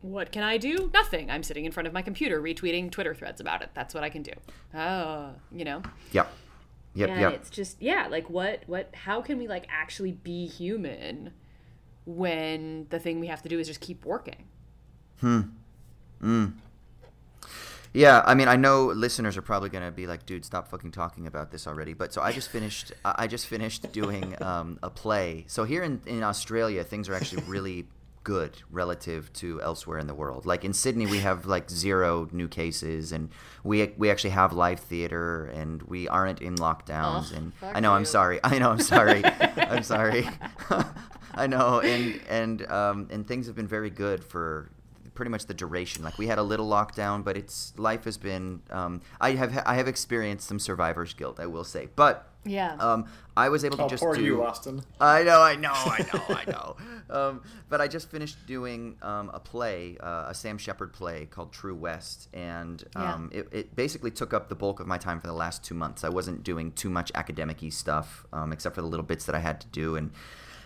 what can I do? Nothing. I'm sitting in front of my computer retweeting Twitter threads about it. That's what I can do. Oh, you know? yep yep And yep it's just, yeah, like what, what, how can we like actually be human when the thing we have to do is just keep working? Hmm. Mm. Yeah, I mean, I know listeners are probably gonna be like, "Dude, stop fucking talking about this already." But so I just finished. I I just finished doing um, a play. So here in in Australia, things are actually really good relative to elsewhere in the world. Like in Sydney, we have like zero new cases, and we we actually have live theater, and we aren't in lockdowns. Oh, and I know I'm sorry. I know I'm sorry. I'm sorry. I know, and and um, and things have been very good for pretty much the duration. Like we had a little lockdown, but it's life has been. Um, I have I have experienced some survivor's guilt, I will say, but Yeah. um, I was able to Oh, just poor do. you, Austin. I know, I know, I know, I know. Um, but I just finished doing um, a play, uh, a Sam Shepard play called True West, and Yeah. um, it, it basically took up the bulk of my time for the last two months. I wasn't doing too much academic-y stuff, um, except for the little bits that I had to do, and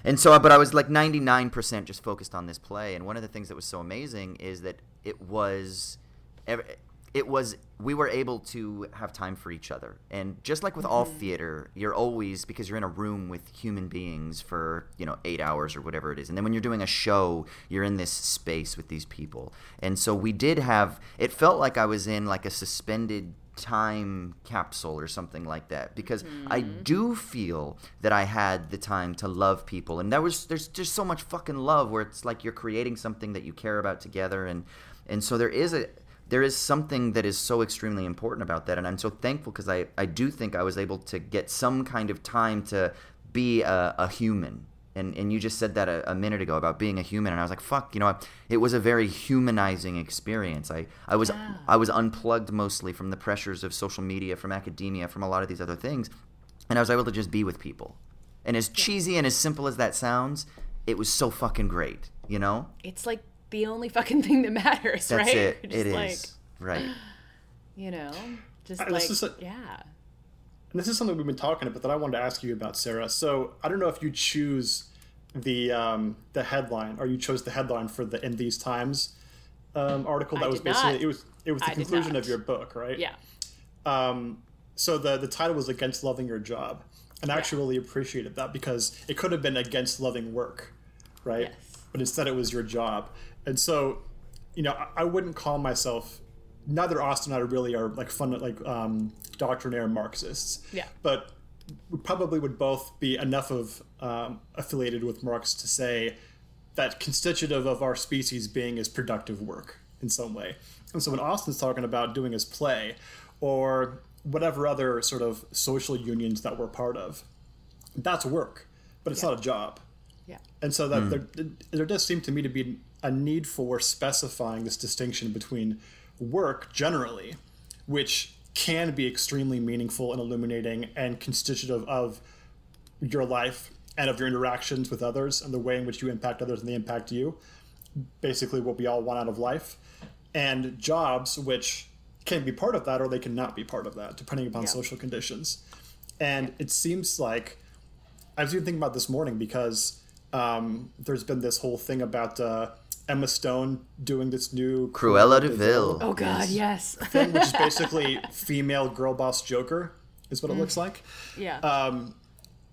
and so, but I was like 99% just focused on this play. And one of the things that was so amazing is that it was, ev- it was, we were able to have time for each other. And just like with all mm-hmm. theater, you're always, because you're in a room with human beings for, you know, eight hours or whatever it is. And then when you're doing a show, you're in this space with these people. And so we did have, it felt like I was in like a suspended time capsule or something like that because I mm-hmm. do feel that I had the time to love people and there was there's just so much fucking love where it's like you're creating something that you care about together and and so there is a there is something that is so extremely important about that and I'm so thankful because I I do think I was able to get some kind of time to be a, a human. And and you just said that a, a minute ago about being a human and I was like fuck you know it was a very humanizing experience. I I was Yeah. I was unplugged mostly from the pressures of social media from academia from a lot of these other things and I was able to just be with people. And as cheesy and as simple as that sounds it was so fucking great you know? It's like the only fucking thing that matters, that's right? it Just it is like, right you know, just Uh, like this is a- yeah. And this is something we've been talking about that I wanted to ask you about, Sarah. So I don't know if you choose the um, the headline or you chose the headline for the in these times um, article that I was did basically not. it was it was the I conclusion of your book, right? Yeah. Um, so the the title was against loving your job, and I actually really appreciated that because it could have been against loving work, right? Yes. But instead, it was your job, and so you know I, I wouldn't call myself. Neither Austin and I really are like fun like um, doctrinaire Marxists. Yeah. But we probably would both be enough of um, affiliated with Marx to say that constitutive of our species being is productive work in some way. And so when Austin's talking about doing his play or whatever other sort of social unions that we're part of, that's work, but it's not a job. Yeah. And so that there, there does seem to me to be a need for specifying this distinction between work generally, which can be extremely meaningful and illuminating and constitutive of your life and of your interactions with others and the way in which you impact others and they impact you. Basically, what we all want out of life. And jobs, which can be part of that or they cannot be part of that, depending upon Yeah. social conditions. And it seems like I was even thinking about this morning because um, there's been this whole thing about uh, Emma Stone doing this new Cruella de Vil. Oh God, yes. thing, which is basically female girl boss Joker, is what it looks like. yeah. Um,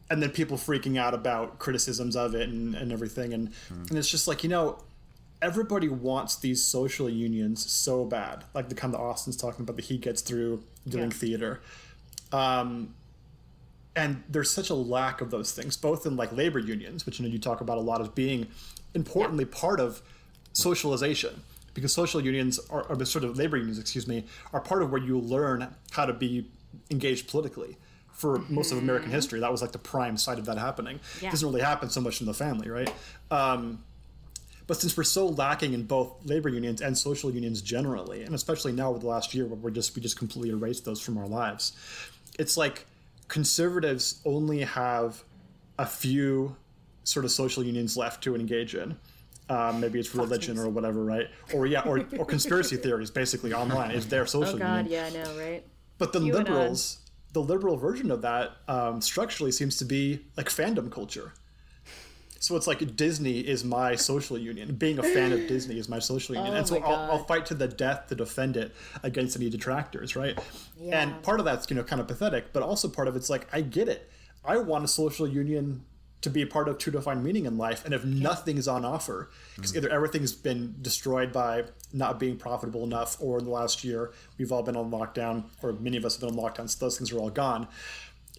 and then people freaking out about criticisms of it and, and everything. And, and it's just like, you know, everybody wants these social unions so bad, like the kind that Austin's talking about that he gets through doing Yeah. theater. Um, and there's such a lack of those things, both in like labor unions, which you know you talk about a lot as being importantly part of socialization, because social unions are, or the sort of labor unions, excuse me, are part of where you learn how to be engaged politically. For most of American history, that was like the prime site of that happening. Yeah. It doesn't really happen so much in the family, right? Um, but since we're so lacking in both labor unions and social unions generally, and especially now with the last year where we're just we just completely erased those from our lives, it's like conservatives only have a few sort of social unions left to engage in. Um, maybe it's religion or whatever, right? Or yeah, or, or conspiracy theories. Basically, online It's their social oh God, union. yeah, I know, right? But the QAnon. liberals, the liberal version of that, um, structurally seems to be like fandom culture. So it's like Disney is my social union. Being a fan of Disney is my social union, Oh and so I'll, I'll fight to the death to defend it against any detractors, right? Yeah. And part of that's you know kind of pathetic, but also part of it's like I get it. I want a social union to be a part of to define meaning in life, and if nothing is on offer, because either everything's been destroyed by not being profitable enough, or in the last year we've all been on lockdown, or many of us have been on lockdown, so those things are all gone.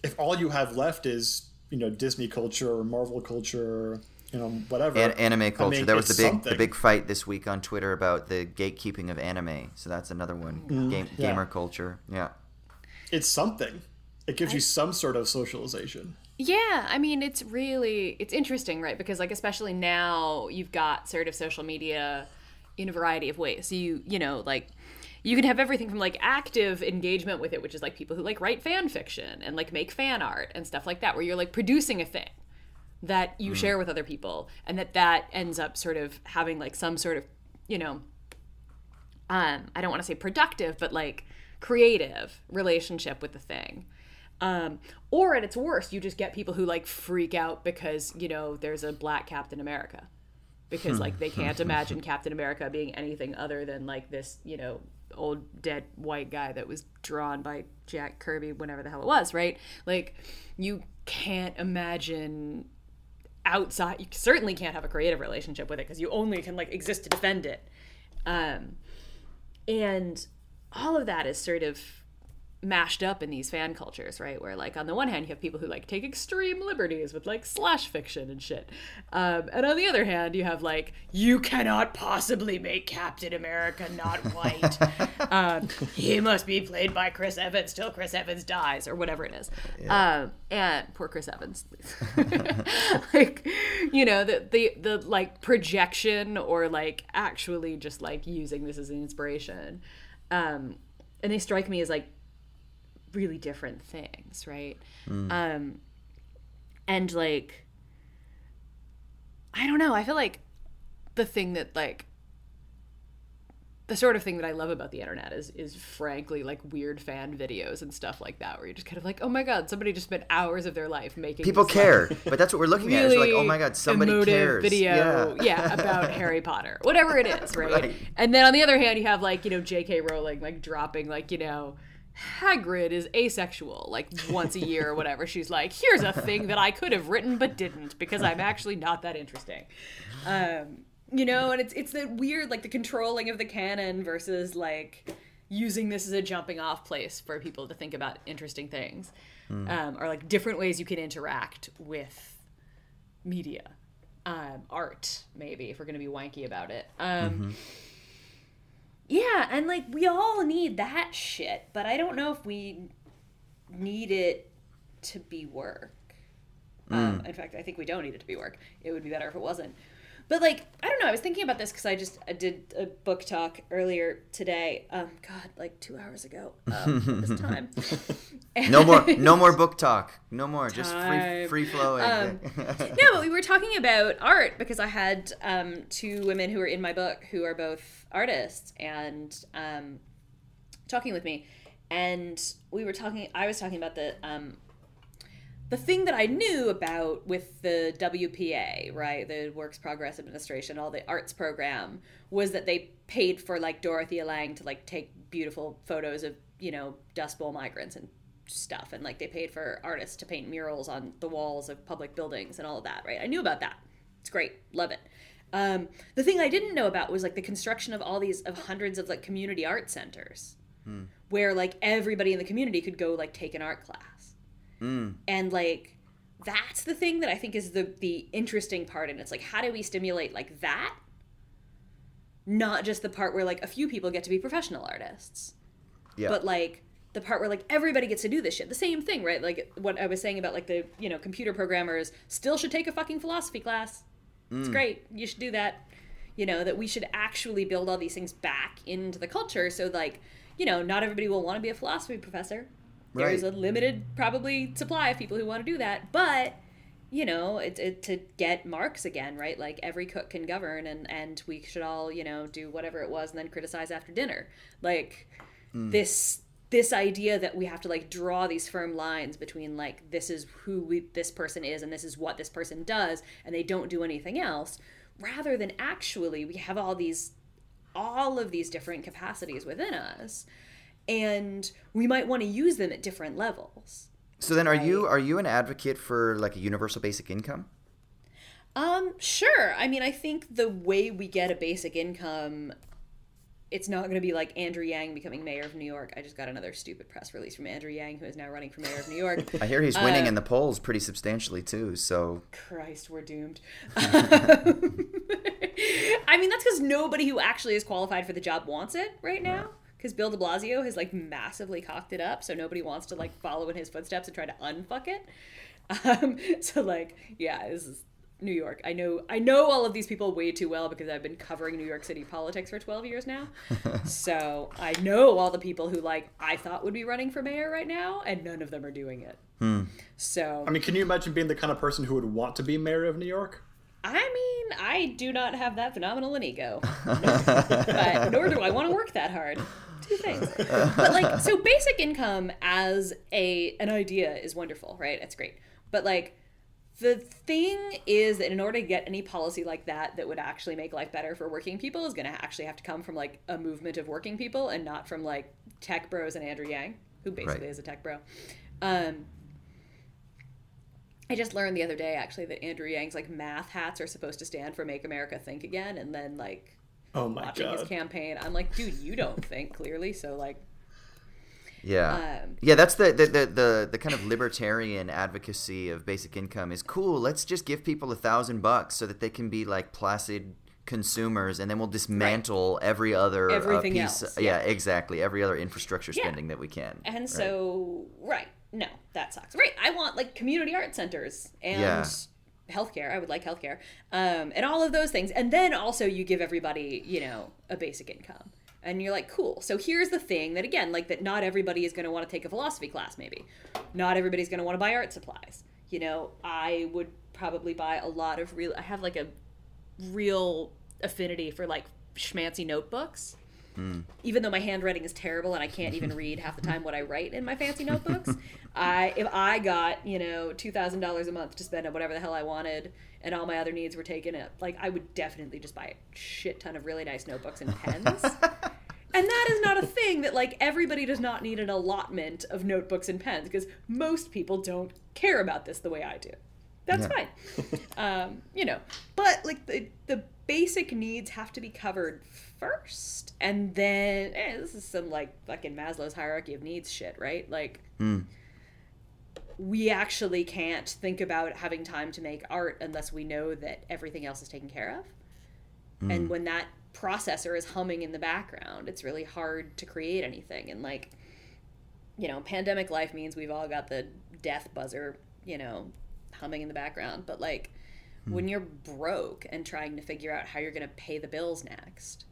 If all you have left is you know Disney culture or Marvel culture, you know whatever An- anime culture. mean, there was the big something. the big fight this week on Twitter about the gatekeeping of anime. So that's another one. Game, Mm-hmm. yeah. Gamer culture. Yeah. it's something. It gives you some sort of socialization. Yeah, I mean, it's really it's interesting, right? Because like especially now you've got sort of social media in a variety of ways. So you, you know, like you can have everything from like active engagement with it, which is like people who like write fan fiction and like make fan art and stuff like that, where you're like producing a thing that you mm. share with other people, and that that ends up sort of having like some sort of, you know, um, I don't want to say productive, but like creative relationship with the thing. Um, or at its worst, you just get people who like freak out because you know there's a black Captain America, because like they can't imagine Captain America being anything other than like this you know old dead white guy that was drawn by Jack Kirby, whenever the hell it was, right? Like, you can't imagine outside. You certainly can't have a creative relationship with it because you only can like exist to defend it. Um, and all of that is sort of mashed up in these fan cultures, right? Where like on the one hand you have people who like take extreme liberties with like slash fiction and shit, um, and on the other hand you have like you cannot possibly make Captain America not white. um, he must be played by Chris Evans till Chris Evans dies or whatever it is. Yeah. Um, and poor Chris Evans, like you know the the the like projection or like actually just like using this as an inspiration. Um, and they strike me as like really different things, right? Mm. Um, and like, I don't know. I feel like the thing that like the sort of thing that I love about the internet is is frankly like weird fan videos and stuff like that, where you're just kind of like, oh my god, somebody just spent hours of their life making people care, like, but that's what we're looking really at. Is like, oh my god, somebody cares. Video, yeah. yeah, about Harry Potter, whatever it is, right? right? And then on the other hand, you have like you know J.K. Rowling like dropping like you know Hagrid is asexual, like once a year or whatever. She's like, here's a thing that I could have written but didn't because I'm actually not that interesting. Um, you know, and it's it's the weird like the controlling of the canon versus like using this as a jumping off place for people to think about interesting things, mm. um, or like different ways you can interact with media, um, art maybe if we're gonna be wanky about it. Um, mm-hmm yeah, and like we all need that shit, but I don't know if we need it to be work. Mm. Um, in fact, I think we don't need it to be work. It would be better if it wasn't. But like, I don't know. I was thinking about this because I just I did a book talk earlier today. Um, God, like two hours ago. Um, this time. no more, no more book talk. No more. Time. Just free, free flowing. Um, no, but we were talking about art because I had um, two women who are in my book who are both artists and um, talking with me, and we were talking. I was talking about the um, the thing that I knew about with the WPA, right, the Works Progress Administration, all the arts program, was that they paid for like Dorothea Lange to like take beautiful photos of you know Dust Bowl migrants and stuff, and like they paid for artists to paint murals on the walls of public buildings and all of that, right? I knew about that. It's great, love it. Um, the thing I didn't know about was like the construction of all these of hundreds of like community art centers, hmm. where like everybody in the community could go like take an art class Mm. And like that's the thing that I think is the the interesting part and it's like how do we stimulate like that? Not just the part where like a few people get to be professional artists. Yeah. But like the part where like everybody gets to do this shit. The same thing, right? Like what I was saying about like the, you know, computer programmers still should take a fucking philosophy class. Mm. It's great. You should do that. You know, that we should actually build all these things back into the culture so like, you know, not everybody will want to be a philosophy professor there's a limited probably supply of people who want to do that, but you know, it, it, to get Marx again, right? Like every cook can govern, and and we should all you know do whatever it was, and then criticize after dinner. Like mm. this this idea that we have to like draw these firm lines between like this is who we, this person is and this is what this person does, and they don't do anything else, rather than actually we have all these all of these different capacities within us and we might want to use them at different levels. So then, are right? you are you an advocate for like a universal basic income? Um, sure. I mean, I think the way we get a basic income, it's not going to be like Andrew Yang becoming mayor of New York. I just got another stupid press release from Andrew Yang, who is now running for mayor of New York. I hear he's winning uh, in the polls pretty substantially too. So Christ, we're doomed. I mean, that's because nobody who actually is qualified for the job wants it right now because Bill De Blasio has like massively cocked it up, so nobody wants to like follow in his footsteps and try to unfuck it. Um, so like, yeah, this is New York. I know I know all of these people way too well because I've been covering New York City politics for 12 years now. so I know all the people who like I thought would be running for mayor right now, and none of them are doing it. Hmm. So I mean, can you imagine being the kind of person who would want to be mayor of New York? I mean, I do not have that phenomenal an ego, but nor do I want to work that hard. Two things, but like, so basic income as a an idea is wonderful, right? It's great, but like the thing is that in order to get any policy like that that would actually make life better for working people is going to actually have to come from like a movement of working people and not from like tech bros and Andrew Yang, who basically Right. is a tech bro. Um, I just learned the other day actually that Andrew Yang's like math hats are supposed to stand for Make America Think Again, and then like Oh my watching his campaign, I'm like, dude, you don't think clearly, so like, Yeah. Um, yeah, that's the, the, the, the, the kind of libertarian advocacy of basic income is cool. Let's just give people a thousand bucks so that they can be like placid consumers and then we'll dismantle every other uh, Everything piece. else, yeah. yeah. exactly. Every other infrastructure Yeah. spending that we can. and right? so right, no, that sucks. Right, I want like community art centers and. Yeah. Healthcare, I would like healthcare, um, and all of those things, and then also you give everybody, you know, a basic income, and you're like, cool. So here's the thing that again, like that, not everybody is going to want to take a philosophy class. Maybe, not everybody's going to want to buy art supplies. You know, I would probably buy a lot of real. I have like a real affinity for like schmancy notebooks. Even though my handwriting is terrible and I can't even read half the time what I write in my fancy notebooks, I if I got you know two thousand dollars a month to spend on whatever the hell I wanted and all my other needs were taken up, like I would definitely just buy a shit ton of really nice notebooks and pens. And that is not a thing that like everybody does not need an allotment of notebooks and pens because most people don't care about this the way I do. That's Yeah. fine. um, you know, but like the the basic needs have to be covered first, and then eh, this is some like fucking Maslow's hierarchy of needs shit, right? Like hmm. we actually can't think about having time to make art unless we know that everything else is taken care of. Hmm. And when that processor is humming in the background, it's really hard to create anything. And like, you know, pandemic life means we've all got the death buzzer, you know, humming in the background. But like, hmm. when you're broke and trying to figure out how you're going to pay the bills next,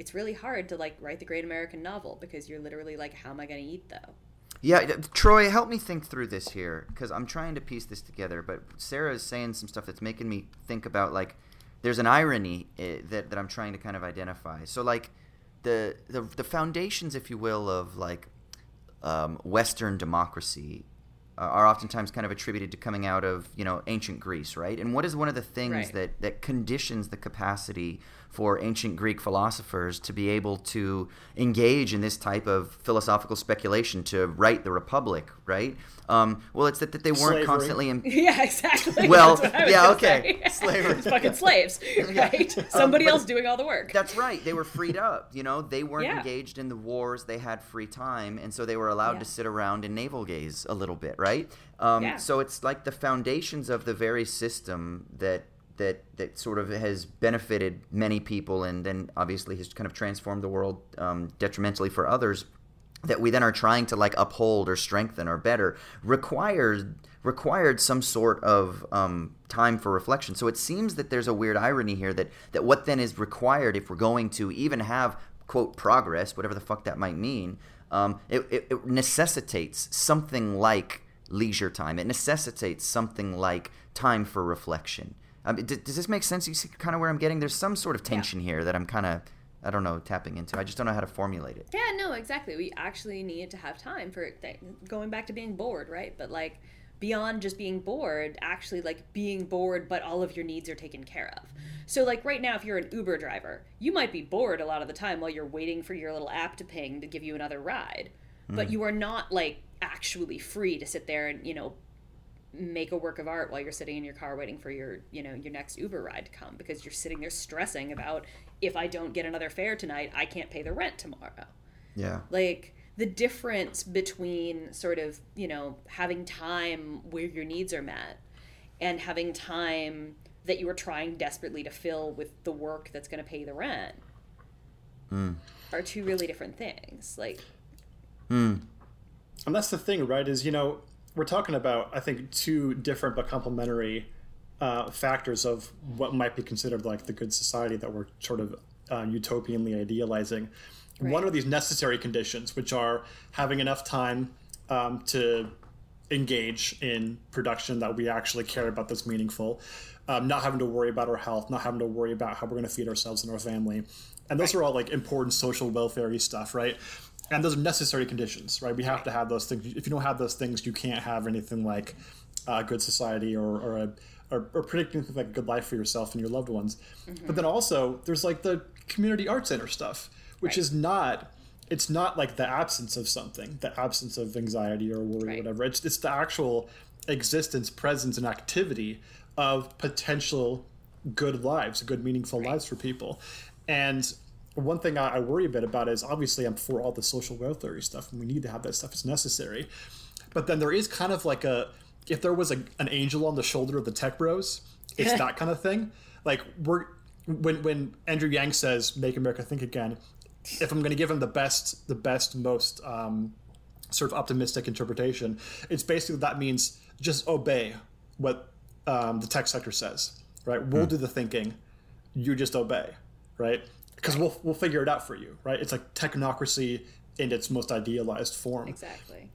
it's really hard to like write the great American novel because you're literally like, how am I going to eat though? Yeah, Troy, help me think through this here because I'm trying to piece this together. But Sarah is saying some stuff that's making me think about like there's an irony uh, that that I'm trying to kind of identify. So like the the the foundations, if you will, of like um, Western democracy uh, are oftentimes kind of attributed to coming out of you know ancient Greece, right? And what is one of the things Right. that that conditions the capacity for ancient Greek philosophers to be able to engage in this type of philosophical speculation to write the Republic, right? Um, well, it's that, that they weren't Slavery. constantly. In, Yeah, exactly. Well, That's what I was yeah, okay. say. Slavery. It's fucking slaves, right? Somebody but- else doing all the work. That's right. They were freed up. You know, they weren't Yeah. engaged in the wars. They had free time, and so they were allowed Yeah. to sit around and navel gaze a little bit, right? Um, Yeah. So it's like the foundations of the very system that that that sort of has benefited many people, and then obviously has kind of transformed the world um, detrimentally for others. That we then are trying to like uphold or strengthen or better required required some sort of um, time for reflection. So it seems that there's a weird irony here that that what then is required if we're going to even have quote progress, whatever the fuck that might mean, um, it, it, it necessitates something like leisure time. It necessitates something like time for reflection. I mean, d- does this make sense? You see kind of where I'm getting. There's some sort of tension here that I'm kind of I don't know tapping into. I just don't know how to formulate it. Yeah, no, exactly. We actually need to have time for th- going back to being bored, right? But like beyond just being bored, actually like being bored, but all of your needs are taken care of. So like right now, if you're an Uber driver, you might be bored a lot of the time while you're waiting for your little app to ping to give you another ride, but hmm. you are not like actually free to sit there and you know make a work of art while you're sitting in your car waiting for your you know your next uber ride to come because you're sitting there stressing about if i don't get another fare tonight i can't pay the rent tomorrow Yeah. like the difference between sort of you know having time where your needs are met and having time that you are trying desperately to fill with the work that's going to pay the rent hmm. are two really different things like hmm. And that's the thing, right? Is you know we're talking about I think two different but complementary uh, factors of what might be considered like the good society that we're sort of uh, utopianly idealizing. Right. One are these necessary conditions, which are having enough time um, to engage in production that we actually care about that's meaningful, um, not having to worry about our health, not having to worry about how we're going to feed ourselves and our family. And those right. are all like important social welfare stuff, right? And those are necessary conditions, right? We have to have those things. If you don't have those things, you can't have anything like a good society or, or a or, or predicting like a good life for yourself and your loved ones. Mm-hmm. But then also there's like the community art center stuff, which right. is not it's not like the absence of something, the absence of anxiety or worry right. or whatever. It's it's the actual existence, presence, and activity of potential good lives, good meaningful right. lives for people. And one thing I, I, worry a bit about is obviously I'm for all the social welfare stuff, and we need to have that stuff. It's necessary. But then there is kind of like a if there was a, an angel on the shoulder of the tech bros, it's that kind of thing. Like we're when when Andrew Yang says "Make America Think Again," if I'm going to give him the best, the best, most um, sort of optimistic interpretation, it's basically that means just obey what um, the tech sector says, right? We'll mm. do the thinking, you just obey, right? Because we'll we'll figure it out for you, right? It's like technocracy in its most idealized form. Exactly.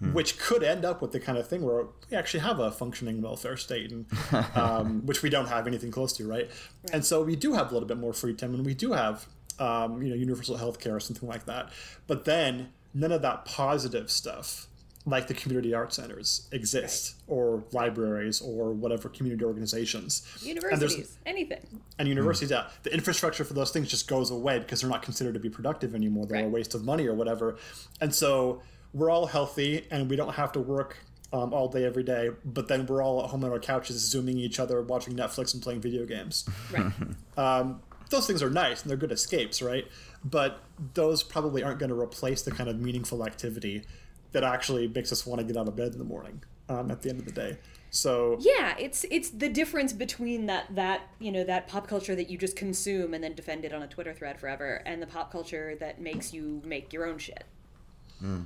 Hmm. Which could end up with the kind of thing where we actually have a functioning welfare state, and um, which we don't have anything close to, right? right? And so we do have a little bit more free time, and we do have um, you know, universal health care or something like that. But then none of that positive stuff like the community art centers exist right. or libraries or whatever community organizations universities anything and universities mm. yeah the infrastructure for those things just goes away because they're not considered to be productive anymore they're right. a waste of money or whatever and so we're all healthy and we don't have to work um, all day every day but then we're all at home on our couches zooming each other watching netflix and playing video games right um, those things are nice and they're good escapes, right? But those probably aren't going to replace the kind of meaningful activity that actually makes us want to get out of bed in the morning um, at the end of the day. So yeah, it's it's the difference between that that you know that pop culture that you just consume and then defend it on a Twitter thread forever, and the pop culture that makes you make your own shit. Mm.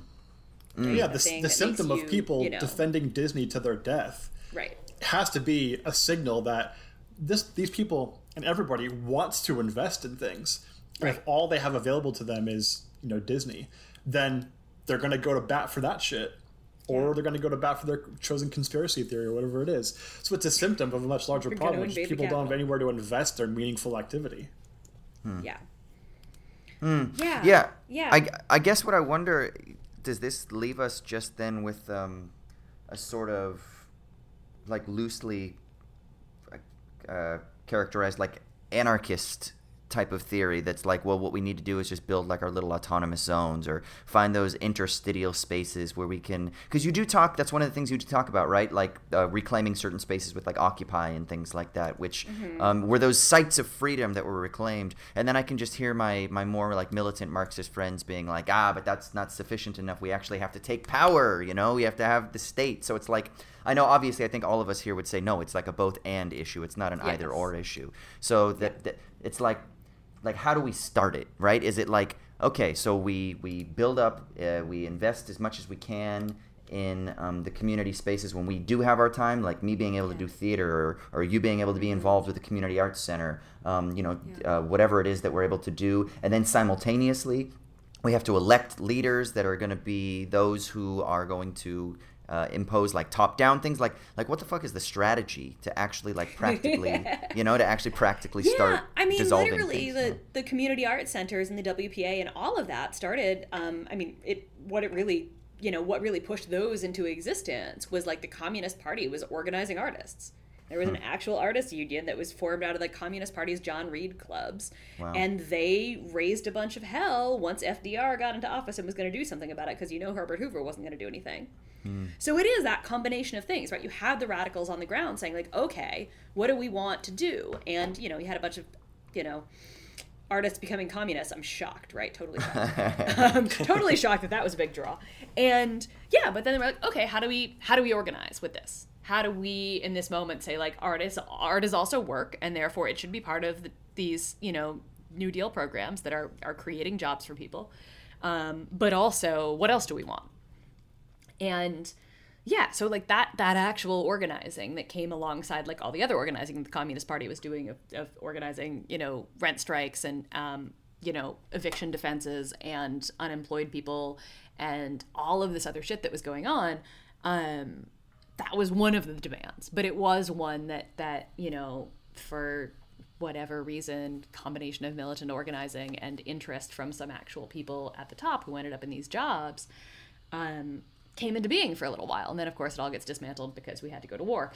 Mm. Yeah, the, the symptom you, of people you know, defending Disney to their death, right, has to be a signal that this these people and everybody wants to invest in things. Right. And if all they have available to them is you know Disney, then they're going to go to bat for that shit, or they're going to go to bat for their chosen conspiracy theory or whatever it is. So it's a symptom of a much larger problem, which is people don't have anywhere to invest their meaningful activity. Hmm. Yeah. Hmm. Yeah. Yeah. Yeah. I, I guess what I wonder does this leave us just then with um, a sort of like loosely uh, characterized like anarchist type of theory that's like, well, what we need to do is just build like our little autonomous zones or find those interstitial spaces where we can. Because you do talk, that's one of the things you do talk about, right? Like uh, reclaiming certain spaces with like Occupy and things like that, which mm-hmm. um, were those sites of freedom that were reclaimed. And then I can just hear my, my more like militant Marxist friends being like, ah, but that's not sufficient enough. We actually have to take power, you know? We have to have the state. So it's like, I know obviously I think all of us here would say no, it's like a both and issue. It's not an yes. either or issue. So that, that it's like like how do we start it right? Is it like okay so we we build up uh, we invest as much as we can in um, the community spaces when we do have our time like me being able to do theater or, or you being able to be involved with the community arts center um, you know yeah. uh, whatever it is that we're able to do. And then simultaneously we have to elect leaders that are going to be those who are going to uh, impose like top down things like like what the fuck is the strategy to actually like practically you know to actually practically yeah, start i mean literally things, the, the community art centers and the wpa and all of that started um, i mean it what it really you know what really pushed those into existence was like the communist party was organizing artists there was an hmm. actual artists union that was formed out of the Communist Party's John Reed clubs. Wow. And they raised a bunch of hell once FDR got into office and was going to do something about it because you know Herbert Hoover wasn't going to do anything. Mm. So it is that combination of things, right? You have the radicals on the ground saying, like, okay, what do we want to do? And, you know, you had a bunch of, you know, artists becoming communists. I'm shocked, right? Totally shocked. um, totally shocked that that was a big draw. And yeah, but then they were like, okay, how do we how do we organize with this? How do we in this moment say like artists art is also work and therefore it should be part of the, these you know New Deal programs that are are creating jobs for people. Um, but also, what else do we want? And yeah so like that that actual organizing that came alongside like all the other organizing the communist party was doing of, of organizing you know rent strikes and um, you know eviction defenses and unemployed people and all of this other shit that was going on um, that was one of the demands. But it was one that that you know for whatever reason combination of militant organizing and interest from some actual people at the top who ended up in these jobs um, came into being for a little while. And then, of course, it all gets dismantled because we had to go to war.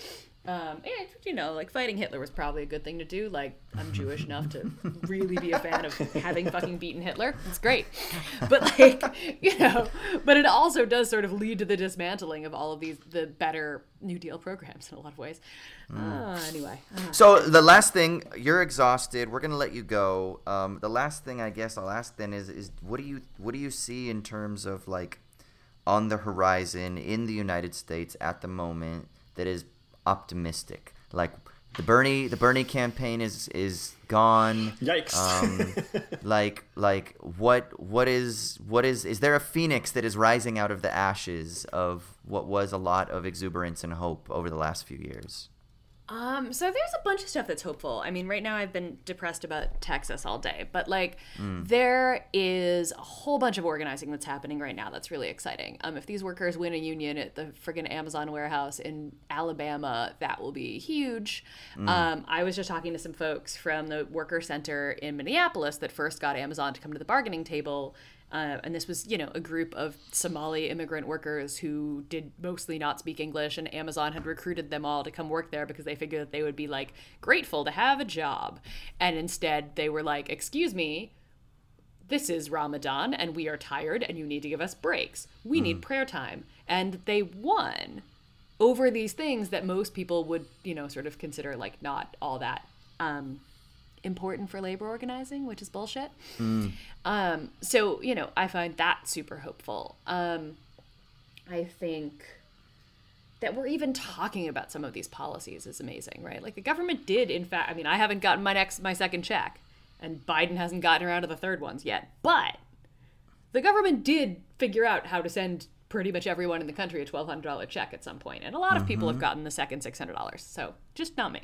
Um, and, you know, like fighting Hitler was probably a good thing to do. Like, I'm Jewish enough to really be a fan of having fucking beaten Hitler. It's great. But, like, you know, but it also does sort of lead to the dismantling of all of these, the better New Deal programs in a lot of ways. Mm. Uh, anyway. Uh, so, the last thing, you're exhausted. We're going to let you go. Um, the last thing I guess I'll ask then is, is what do you, what do you see in terms of like, on the horizon in the United States at the moment that is optimistic? Like the Bernie the Bernie campaign is is gone. Yikes. Um, like like what what is what is is there a phoenix that is rising out of the ashes of what was a lot of exuberance and hope over the last few years? Um, so there's a bunch of stuff that's hopeful. I mean, right now I've been depressed about Texas all day, but like mm. there is a whole bunch of organizing that's happening right now that's really exciting. Um, if these workers win a union at the friggin' Amazon warehouse in Alabama, that will be huge. Mm. Um, I was just talking to some folks from the Worker Center in Minneapolis that first got Amazon to come to the bargaining table uh, and this was, you know, a group of Somali immigrant workers who did mostly not speak English, and Amazon had recruited them all to come work there because they figured that they would be like grateful to have a job. And instead, they were like, "Excuse me, this is Ramadan, and we are tired, and you need to give us breaks. We mm. need prayer time." And they won over these things that most people would, you know, sort of consider like not all that um, important for labor organizing, which is bullshit. Mm. Um, so, you know, I find that super hopeful. Um, I think that we're even talking about some of these policies is amazing, right? Like the government did, in fact, I mean, I haven't gotten my next, my second check, and Biden hasn't gotten around to the third ones yet, but the government did figure out how to send pretty much everyone in the country a $1,200 check at some point, and a lot of mm-hmm. people have mm-hmm. gotten the second $600. So just not me.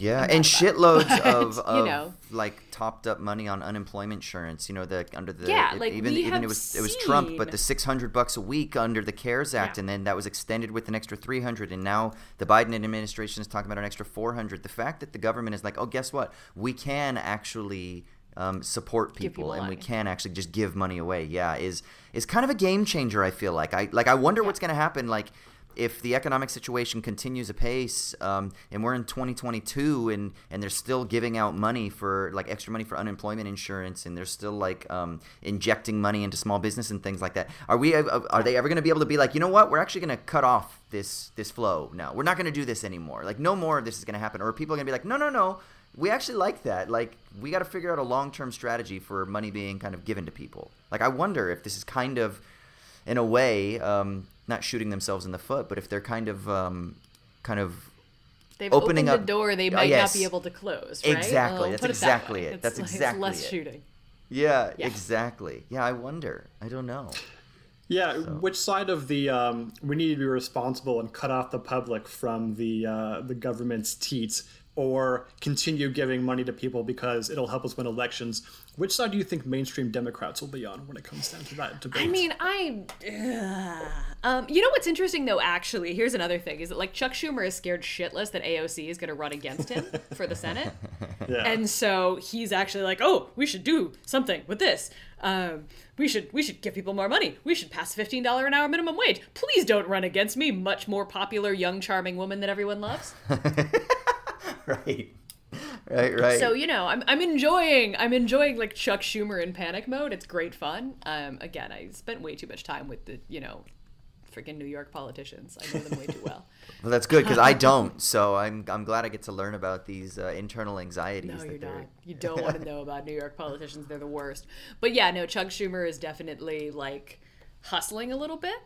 Yeah, and shitloads but, of, of you know, like topped up money on unemployment insurance. You know, the under the yeah, it, like even even it was seen... it was Trump, but the six hundred bucks a week under the CARES Act, yeah. and then that was extended with an extra three hundred, and now the Biden administration is talking about an extra four hundred. The fact that the government is like, oh, guess what? We can actually um, support people, people and we can actually just give money away. Yeah, is is kind of a game changer. I feel like I like I wonder yeah. what's going to happen. Like if the economic situation continues apace um, and we're in 2022 and and they're still giving out money for like extra money for unemployment insurance and they're still like um, injecting money into small business and things like that are we uh, are they ever going to be able to be like you know what? We're actually going to cut off this this flow. Now we're not going to do this anymore. Like no more of this is going to happen. Or people are going to be like no no no. We actually like that. Like we got to figure out a long-term strategy for money being kind of given to people. Like i wonder if this is kind of in a way um, not shooting themselves in the foot, but if they're kind of um, kind of They've opening opened up, the door they might uh, yes. not be able to close. Right? Exactly. Well, That's exactly it. it. That's exactly less it. shooting. Yeah, yeah, exactly. Yeah, I wonder. I don't know. Yeah, so. which side of the um, we need to be responsible and cut off the public from the uh, the government's teats, or continue giving money to people because it'll help us win elections? Which side do you think mainstream Democrats will be on when it comes down to that debate? I mean, I. Uh, um, you know what's interesting though? Actually, here's another thing: is that like Chuck Schumer is scared shitless that AOC is going to run against him for the Senate, yeah. and so he's actually like, "Oh, we should do something with this. Um, we should we should give people more money. We should pass fifteen dollar an hour minimum wage. Please don't run against me, much more popular, young, charming woman that everyone loves." right right, right. So you know, I'm I'm enjoying I'm enjoying like Chuck Schumer in panic mode. It's great fun. Um, again, I spent way too much time with the you know, freaking New York politicians. I know them way too well. well, that's good because I don't. So I'm I'm glad I get to learn about these uh, internal anxieties. No, you're not. You don't want to know about New York politicians. They're the worst. But yeah, no, Chuck Schumer is definitely like hustling a little bit.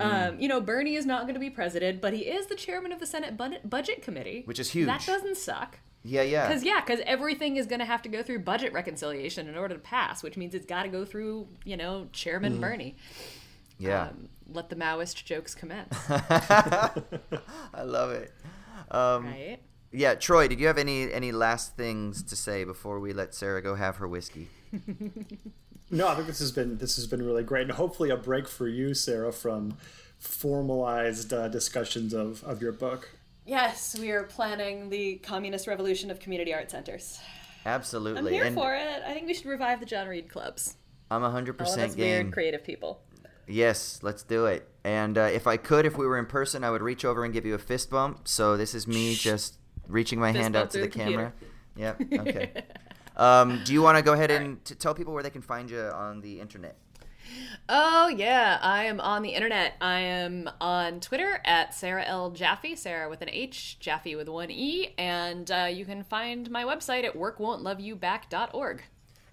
Mm. Um, you know, Bernie is not going to be president, but he is the chairman of the Senate Budget Committee, which is huge. That doesn't suck. Yeah, yeah. Because yeah, because everything is going to have to go through budget reconciliation in order to pass, which means it's got to go through you know Chairman mm. Bernie. Yeah. Um, let the Maoist jokes commence. I love it. Um, right? Yeah, Troy, did you have any any last things to say before we let Sarah go have her whiskey? No, I think this has been this has been really great, and hopefully a break for you, Sarah, from formalized uh, discussions of of your book. Yes, we are planning the communist revolution of community art centers. Absolutely. I'm here and for it. I think we should revive the John Reed clubs. I'm 100% All of us game. weird creative people. Yes, let's do it. And uh, if I could, if we were in person, I would reach over and give you a fist bump. So this is me just reaching my Fist hand out to the the camera. Yep. Okay. um, do you want to go ahead and t- tell people where they can find you on the internet? Oh yeah, I am on the internet. I am on Twitter at Sarah L Jaffe, Sarah with an H, Jaffe with one E, and uh, you can find my website at workwon'tloveyouback.org.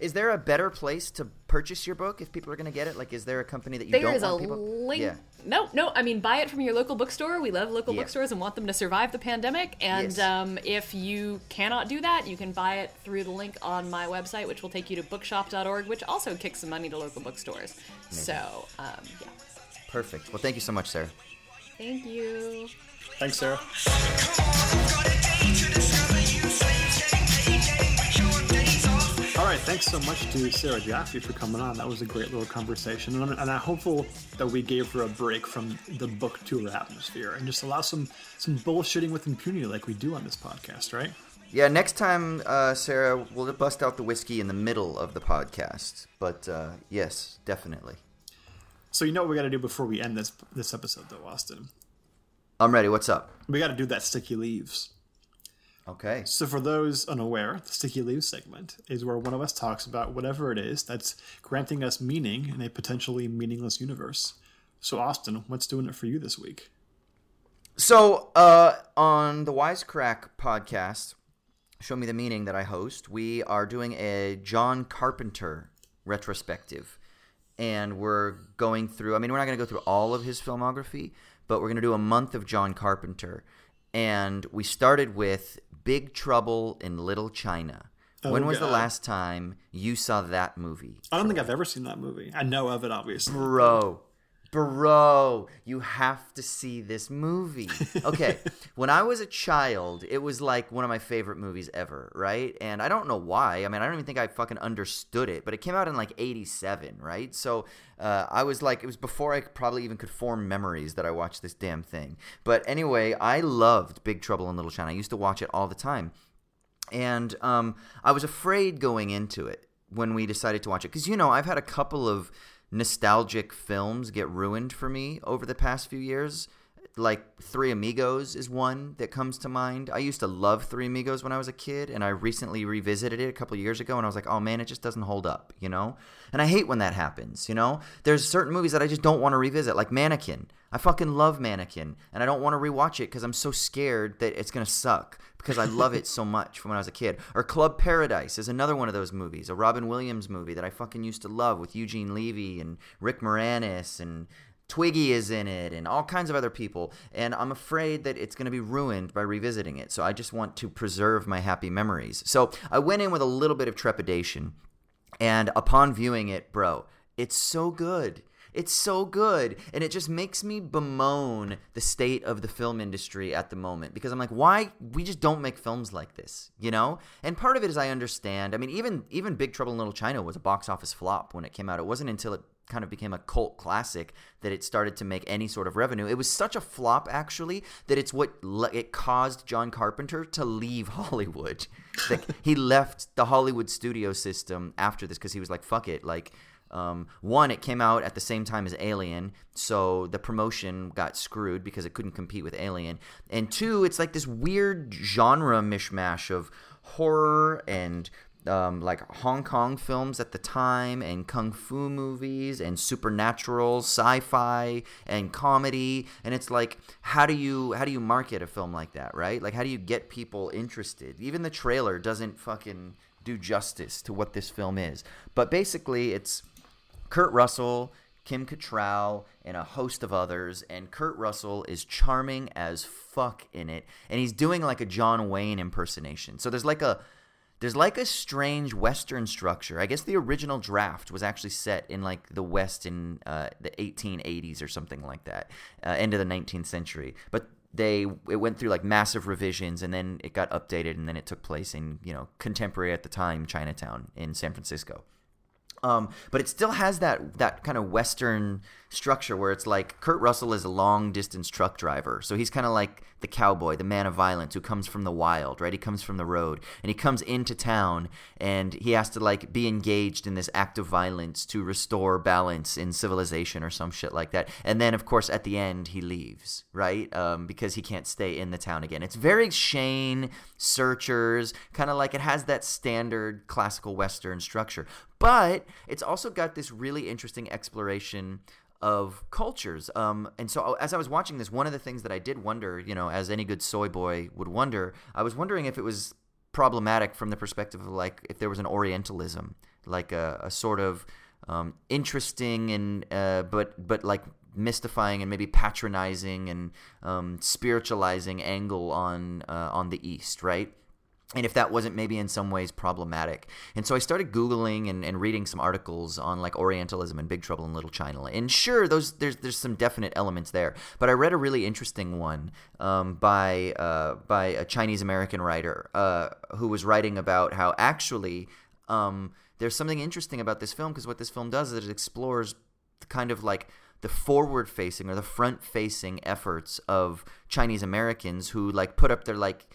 Is there a better place to purchase your book if people are going to get it? Like, is there a company that you There don't is a want people? link. Yeah. No, no. I mean, buy it from your local bookstore. We love local Yeah. bookstores and want them to survive the pandemic. And Yes. um, if you cannot do that, you can buy it through the link on my website, which will take you to bookshop.org, which also kicks some money to local bookstores. So, um, yeah. Perfect. Well, thank you so much, Sarah. Thank you. Thanks, Sarah. Thanks so much to Sarah Jaffe for coming on. That was a great little conversation, and I'm, and I'm hopeful that we gave her a break from the book tour atmosphere and just allow some some bullshitting with impunity like we do on this podcast, right? Yeah, next time, uh, Sarah, we'll bust out the whiskey in the middle of the podcast. But uh, yes, definitely. So you know what we got to do before we end this this episode, though, Austin. I'm ready. What's up? We got to do that sticky leaves. Okay. So, for those unaware, the Sticky Leaves segment is where one of us talks about whatever it is that's granting us meaning in a potentially meaningless universe. So, Austin, what's doing it for you this week? So, uh, on the Wisecrack podcast, Show Me the Meaning that I host, we are doing a John Carpenter retrospective. And we're going through, I mean, we're not going to go through all of his filmography, but we're going to do a month of John Carpenter. And we started with Big Trouble in Little China. Oh, when was the last time you saw that movie? I don't think I've ever seen that movie. I know of it, obviously. Bro, bro, you have to see this movie. Okay, when I was a child, it was like one of my favorite movies ever, right? And I don't know why. I mean, I don't even think I fucking understood it, but it came out in like 87, right? So uh, I was like, it was before I probably even could form memories that I watched this damn thing. But anyway, I loved Big Trouble in Little China. I used to watch it all the time and um, I was afraid going into it when we decided to watch it because you know I've had a couple of nostalgic films get ruined for me over the past few years. Like Three Amigos is one that comes to mind. I used to love Three Amigos when I was a kid, and I recently revisited it a couple years ago, and I was like, oh man, it just doesn't hold up, you know? And I hate when that happens, you know? There's certain movies that I just don't want to revisit, like Mannequin. I fucking love Mannequin, and I don't want to rewatch it because I'm so scared that it's gonna suck because I love it so much from when I was a kid. Or Club Paradise is another one of those movies, a Robin Williams movie that I fucking used to love with Eugene Levy and Rick Moranis and Twiggy is in it and all kinds of other people. And I'm afraid that it's going to be ruined by revisiting it. So I just want to preserve my happy memories. So I went in with a little bit of trepidation. And upon viewing it, bro, it's so good. It's so good. And it just makes me bemoan the state of the film industry at the moment because I'm like, why we just don't make films like this, you know? And part of it is I understand. I mean, even even Big Trouble in Little China was a box office flop when it came out. It wasn't until it kind of became a cult classic that it started to make any sort of revenue. It was such a flop actually that it's what le- it caused John Carpenter to leave Hollywood. like he left the Hollywood studio system after this because he was like, "Fuck it!" Like, um, one, it came out at the same time as Alien, so the promotion got screwed because it couldn't compete with Alien. And two, it's like this weird genre mishmash of horror and um, like Hong Kong films at the time, and kung fu movies, and supernatural, sci-fi, and comedy. And it's like, how do you how do you market a film like that, right? Like, how do you get people interested? Even the trailer doesn't fucking do justice to what this film is. But basically, it's Kurt Russell, Kim Cattrall, and a host of others. And Kurt Russell is charming as fuck in it, and he's doing like a John Wayne impersonation. So there's like a there's like a strange Western structure. I guess the original draft was actually set in like the West in uh, the 1880s or something like that, uh, end of the 19th century. But they it went through like massive revisions and then it got updated and then it took place in you know contemporary at the time Chinatown in San Francisco. Um, but it still has that that kind of Western structure where it's like Kurt Russell is a long distance truck driver. So he's kind of like the cowboy, the man of violence who comes from the wild, right? He comes from the road and he comes into town and he has to like be engaged in this act of violence to restore balance in civilization or some shit like that. And then, of course, at the end, he leaves, right? Um, because he can't stay in the town again. It's very Shane, Searchers, kind of like it has that standard classical Western structure. But it's also got this really interesting exploration of cultures. Um, and so as I was watching this, one of the things that I did wonder, you know, as any good soy boy would wonder, I was wondering if it was problematic from the perspective of like if there was an Orientalism, like a, a sort of um, interesting and uh, but but like mystifying and maybe patronizing and um, spiritualizing angle on uh, on the East, right? And if that wasn't maybe in some ways problematic. And so I started Googling and, and reading some articles on like Orientalism and Big Trouble in Little China. And sure, those there's there's some definite elements there. But I read a really interesting one um, by uh, by a Chinese American writer uh, who was writing about how actually um, there's something interesting about this film because what this film does is it explores kind of like the forward facing or the front facing efforts of Chinese Americans who like put up their like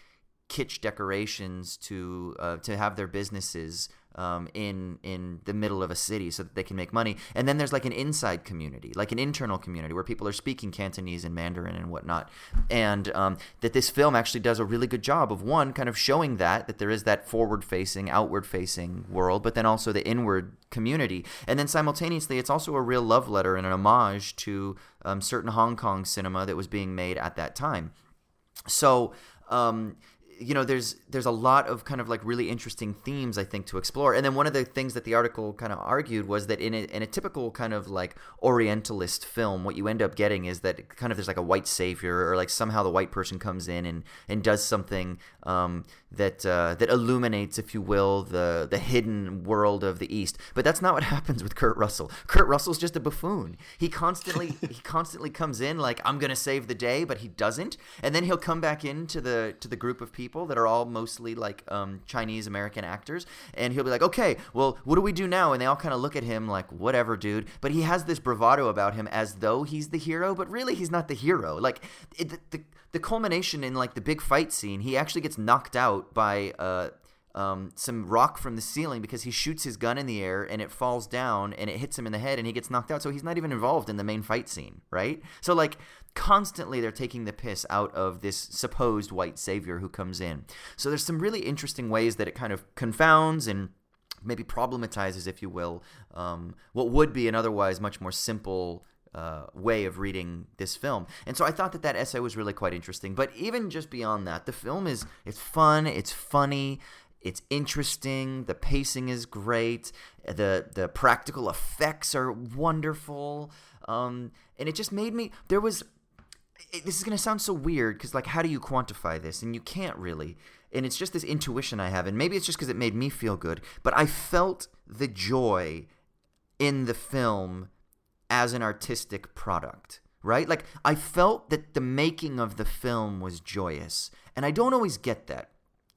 kitsch decorations to uh, to have their businesses um, in in the middle of a city so that they can make money. And then there's like an inside community, like an internal community where people are speaking Cantonese and Mandarin and whatnot. And um, that this film actually does a really good job of one kind of showing that that there is that forward facing, outward facing world, but then also the inward community. And then simultaneously, it's also a real love letter and an homage to um, certain Hong Kong cinema that was being made at that time. So. Um, you know there's there's a lot of kind of like really interesting themes I think to explore. And then one of the things that the article kind of argued was that in a, in a typical kind of like Orientalist film, what you end up getting is that kind of there's like a white savior or like somehow the white person comes in and and does something um, that uh, that illuminates, if you will, the the hidden world of the East. But that's not what happens with Kurt Russell. Kurt Russell's just a buffoon. He constantly he constantly comes in like I'm gonna save the day, but he doesn't, and then he'll come back into the to the group of people that are all mostly like um, Chinese American actors, and he'll be like, okay, well, what do we do now? And they all kind of look at him like, whatever, dude. But he has this bravado about him as though he's the hero, but really he's not the hero. Like it, the, the the culmination in like the big fight scene, he actually gets knocked out by uh, um, some rock from the ceiling because he shoots his gun in the air and it falls down and it hits him in the head and he gets knocked out. So he's not even involved in the main fight scene, right? So like constantly they're taking the piss out of this supposed white savior who comes in. So there's some really interesting ways that it kind of confounds and maybe problematizes, if you will, um, what would be an otherwise much more simple uh, way of reading this film. And so I thought that that essay was really quite interesting. But even just beyond that, the film is it's fun, it's funny, it's interesting. The pacing is great. the The practical effects are wonderful. Um, and it just made me. There was. It, this is gonna sound so weird because like, how do you quantify this? And you can't really. And it's just this intuition I have, and maybe it's just because it made me feel good. But I felt the joy in the film as an artistic product, right? Like I felt that the making of the film was joyous, and I don't always get that.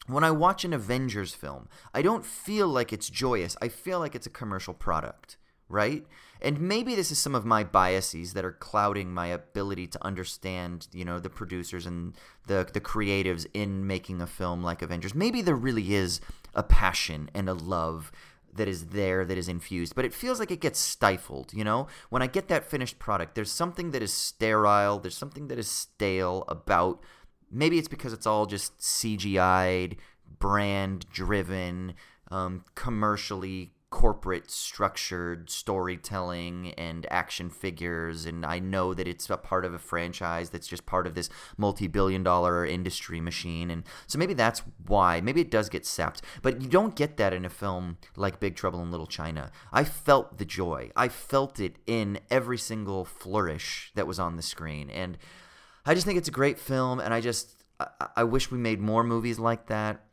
When I watch an Avengers film, I don't feel like it's joyous. I feel like it's a commercial product, right? And maybe this is some of my biases that are clouding my ability to understand, you know, the producers and the the creatives in making a film like Avengers. Maybe there really is a passion and a love that is there that is infused but it feels like it gets stifled you know? When i get that finished product there's something that is sterile there's something that is stale about maybe it's because it's all just cgi'd brand driven um, commercially corporate structured storytelling and action figures and I know that it's a part of a franchise that's just part of this multi-billion dollar industry machine and so maybe that's why. Maybe it does get sapped. But you don't get that in a film like Big Trouble in Little China. I felt the joy. I felt it in every single flourish that was on the screen and I just think it's a great film and I just I, I wish we made more movies like that.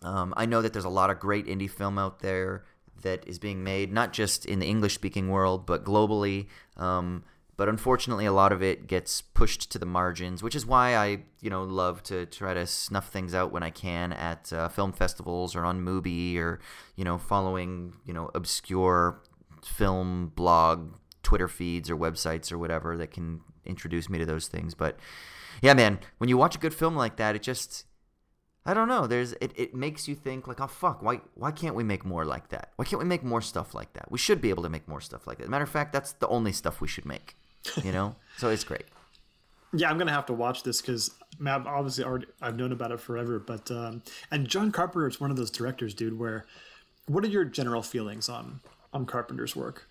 Um, I know that there's a lot of great indie film out there that is being made, not just in the English speaking world, but globally. Um, but unfortunately, a lot of it gets pushed to the margins, which is why I, you know, love to try to snuff things out when I can at uh, film festivals or on Mubi or, you know, following, you know, obscure film blog Twitter feeds or websites or whatever that can introduce me to those things. But yeah, man, when you watch a good film like that, it just I don't know. There's it, it makes you think like, oh fuck, why why can't we make more like that? Why can't we make more stuff like that? We should be able to make more stuff like that. Matter of fact, that's the only stuff we should make. You know, so it's great. Yeah, I'm gonna have to watch this because I've obviously already I've known about it forever. But um, and John Carpenter is one of those directors, dude. Where what are your general feelings on on Carpenter's work?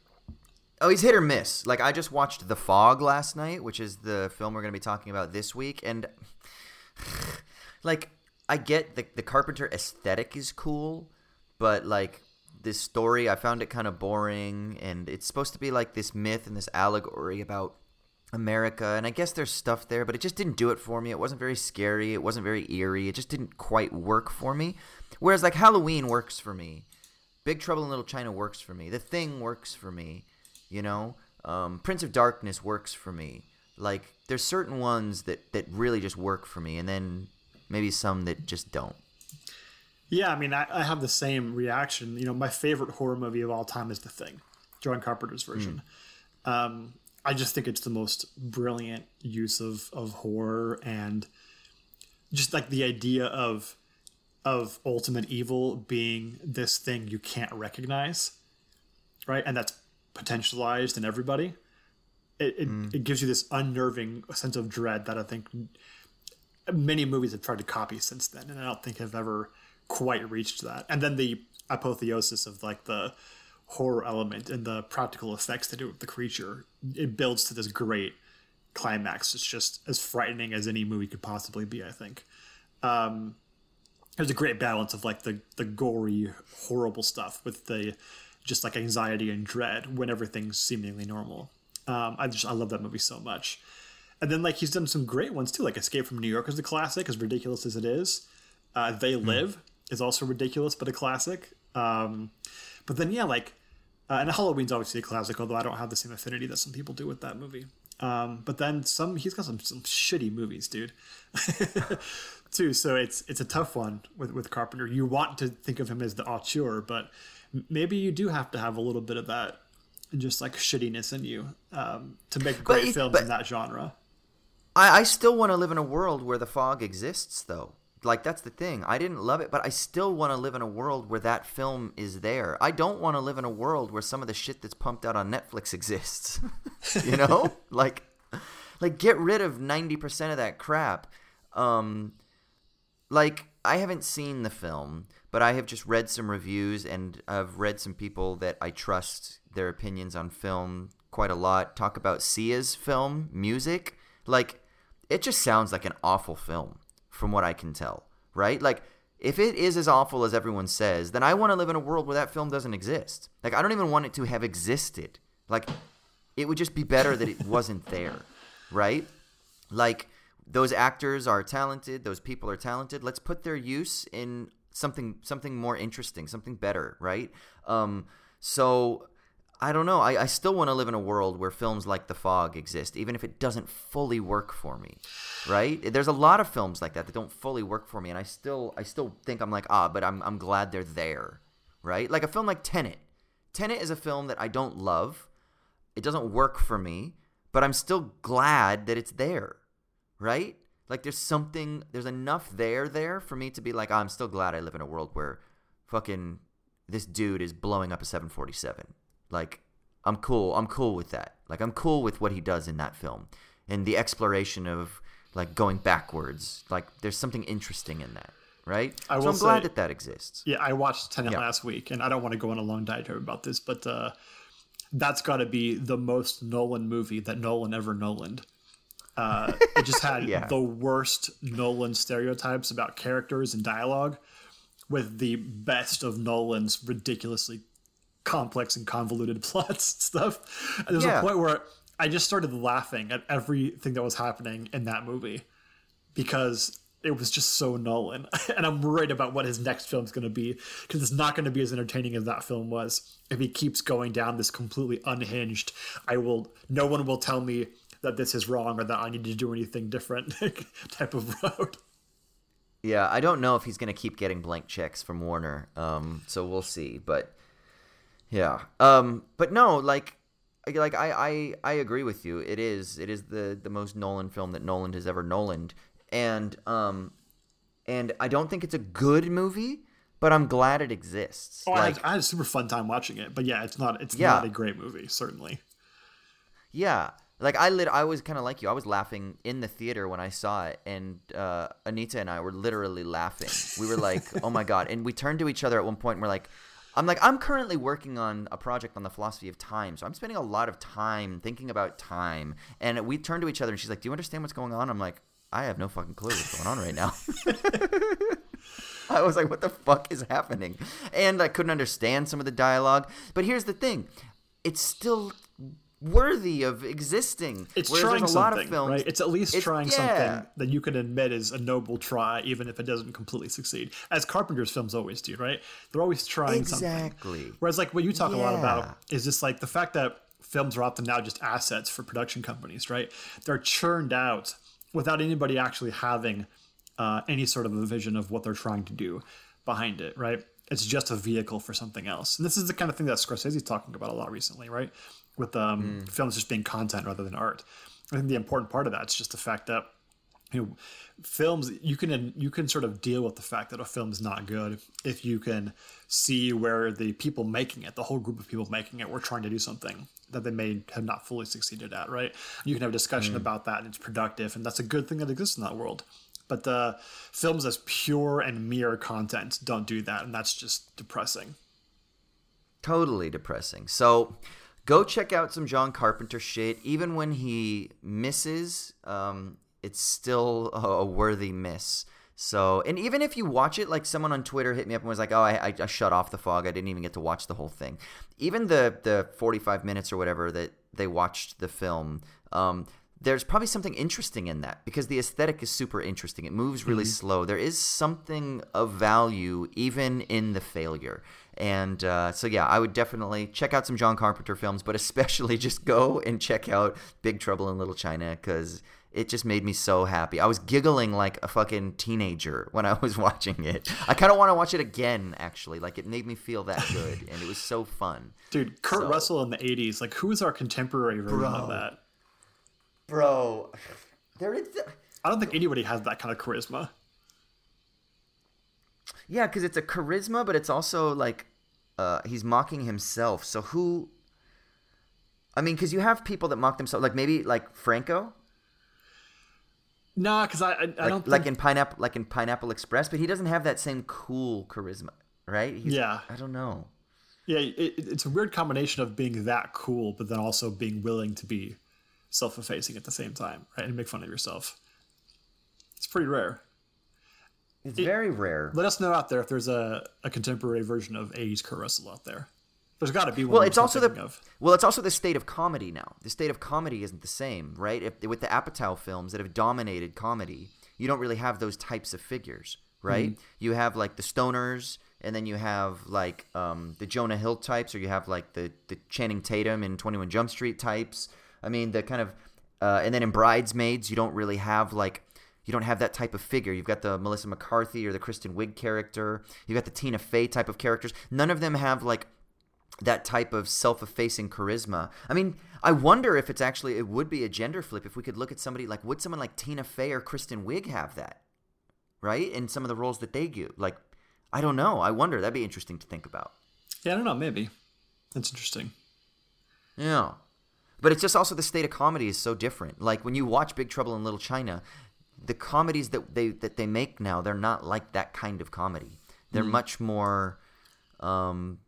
Oh, he's hit or miss. Like I just watched The Fog last night, which is the film we're going to be talking about this week, and like I get the the Carpenter aesthetic is cool, but like this story, I found it kind of boring, and it's supposed to be like this myth and this allegory about America, and I guess there's stuff there, but it just didn't do it for me. It wasn't very scary. It wasn't very eerie. It just didn't quite work for me. Whereas like Halloween works for me, Big Trouble in Little China works for me, The Thing works for me, you know, um, Prince of Darkness works for me. Like there's certain ones that that really just work for me, and then maybe some that just don't. Yeah, I mean, I, I, have the same reaction. You know, my favorite horror movie of all time is The Thing, John Carpenter's version. Mm. Um, I just think it's the most brilliant use of of horror and just like the idea of of ultimate evil being this thing you can't recognize, right? And that's potentialized in everybody. It, it, mm. it gives you this unnerving sense of dread that I think many movies have tried to copy since then, and I don't think have ever quite reached that. And then the apotheosis of like the horror element and the practical effects they do with the creature, it builds to this great climax. It's just as frightening as any movie could possibly be. I think. Um, there's a great balance of like the the gory, horrible stuff with the just like anxiety and dread when everything's seemingly normal. Um, I just I love that movie so much. And then like he's done some great ones too, like Escape from New York is a classic, as ridiculous as it is. Uh, they hmm. Live mm. is also ridiculous, but a classic. Um, but then yeah, like uh, and Halloween's obviously a classic, although I don't have the same affinity that some people do with that movie. Um, but then some he's got some some shitty movies, dude. too. So it's it's a tough one with with Carpenter. You want to think of him as the auteur, but maybe you do have to have a little bit of that just like shittiness in you um, to make great films but, in that genre. I, I still want to live in a world where the fog exists, though. Like that's the thing. I didn't love it, but I still want to live in a world where that film is there. I don't want to live in a world where some of the shit that's pumped out on Netflix exists. you know, like, like get rid of ninety percent of that crap. Um, like I haven't seen the film, but I have just read some reviews and I've read some people that I trust their opinions on film quite a lot talk about Sia's film music. Like it just sounds like an awful film from what I can tell, right? Like if it is as awful as everyone says, then I want to live in a world where that film doesn't exist. Like I don't even want it to have existed. Like it would just be better that it wasn't there, right? Like those actors are talented, those people are talented. Let's put their use in something something more interesting, something better, right? Um so I don't know. I, I still want to live in a world where films like The Fog exist, even if it doesn't fully work for me. Right? There's a lot of films like that that don't fully work for me, and I still I still think I'm like ah, but I'm I'm glad they're there. Right? Like a film like Tenet. Tenet is a film that I don't love. It doesn't work for me, but I'm still glad that it's there. Right? Like there's something there's enough there there for me to be like oh, I'm still glad I live in a world where fucking this dude is blowing up a 747 like I'm cool. I'm cool with that. Like I'm cool with what he does in that film and the exploration of like going backwards. Like there's something interesting in that, right? I so I'm glad that that exists. Yeah, I watched Tenet yeah. last week, and I don't want to go on a long diatribe about this, but uh, that's got to be the most Nolan movie that Nolan ever Nolaned. Uh, it just had yeah. the worst Nolan stereotypes about characters and dialogue, with the best of Nolan's ridiculously complex and convoluted plots and stuff. And there's yeah. a point where I just started laughing at everything that was happening in that movie because it was just so Nolan. and I'm worried about what his next film's going to be because it's not going to be as entertaining as that film was. If he keeps going down this completely unhinged, I will. No one will tell me that this is wrong or that I need to do anything different type of road. Yeah, I don't know if he's going to keep getting blank checks from Warner. Um, so we'll see. But yeah, um, but no, like, like I, I, I agree with you. It is, it is the the most Nolan film that Nolan has ever Nolaned, and um, and I don't think it's a good movie, but I'm glad it exists. Oh, I, like, had, I had a super fun time watching it, but yeah, it's not, it's Yeah. not a great movie, certainly. Yeah. Like I lit I was kind of like you. I was laughing in the theater when I saw it and uh, Anita and I were literally laughing. We were like, "Oh my god." And we turned to each other at one point and we're like I'm like I'm currently working on a project on the philosophy of time. So I'm spending a lot of time thinking about time. And we turn to each other and she's like, "Do you understand what's going on?" I'm like, "I have no fucking clue what's going on right now." I was like, what the fuck is happening? And I couldn't understand some of the dialogue. But here's the thing it's still worthy of existing. It's Whereas trying a lot something, of films. right? It's at least It's- trying yeah. something that you can admit is a noble try, even if it doesn't completely succeed. As Carpenter's films always do, right? They're always trying something. Exactly. Whereas, like, what you talk a lot about is just like the fact that films are often now just assets for production companies, right? They're churned out without anybody actually having uh, any sort of a vision of what they're trying to do behind it, right? It's just a vehicle for something else. And this is the kind of thing that Scorsese's talking about a lot recently, right? With um, films just being content rather than art. I think the important part of that is just the fact that you know films you can you can sort of deal with the fact that a film is not good if you can see where the people making it the whole group of people making it were trying to do something that they may have not fully succeeded at right? You can have a discussion about that and it's productive and that's a good thing that exists in that world. But the films as pure and mere content don't do that and that's just depressing. Totally depressing. So go check out some John Carpenter shit. Even when he misses, um, it's still a, worthy miss. So, and even if you watch it, like someone on Twitter hit me up and was like, "Oh, I, I, shut off the fog. I didn't even get to watch the whole thing." Even the the forty five minutes or whatever that they watched the film, um, there's probably something interesting in that because the aesthetic is super interesting. It moves really slow. There is something of value even in the failure. And uh, so, yeah, I would definitely check out some John Carpenter films, but especially just go and check out Big Trouble in Little China because it just made me so happy. I was giggling like a fucking teenager when I was watching it. I kind of want to watch it again, actually. Like, it made me feel that good, and it was so fun. dude kurt So- russell in the 80s like who is our contemporary version of Bro. that Bro, there is. i don't think anybody has that kind of charisma Yeah, because it's a charisma, but it's also like uh, he's mocking himself. So who? I mean, because you have people that mock themselves, like maybe like Franco, nah because I, I, I don't think like in Pineapple, like in Pineapple Express, but he doesn't have that same cool charisma, right? He's, Yeah. I don't know. Yeah, it- it's a weird combination of being that cool, but then also being willing to be self-effacing at the same time, right? And make fun of yourself. It's pretty rare. It's very rare. Let us know out there if there's a, a contemporary version of 80s Kurt Russell out there. There's got to be one. Well, it's also the of. well, it's also the state of comedy now. The state of comedy isn't the same, right? If, with the Apatow films that have dominated comedy, you don't really have those types of figures, right? Mm-hmm. You have like the stoners, and then you have like um, the Jonah Hill types, or you have like the the Channing Tatum and Twenty One Jump Street types. I mean, the kind of uh, and then in Bridesmaids, you don't really have like you don't have that type of figure. You've got the Melissa McCarthy or the Kristen Wiig character. You've got the Tina Fey type of characters. None of them have like that type of self-effacing charisma. I mean, I wonder if it's actually it would be a gender flip if we could look at somebody like would someone like Tina Fey or Kristen Wiig have that, right? In some of the roles that they do, like I don't know. I wonder. That'd be interesting to think about. Yeah, I don't know. Maybe. That's interesting. Yeah. But it's just also the state of comedy is so different. Like when you watch Big Trouble in Little China, the comedies that they that they make now, they're not like that kind of comedy. They're much more um,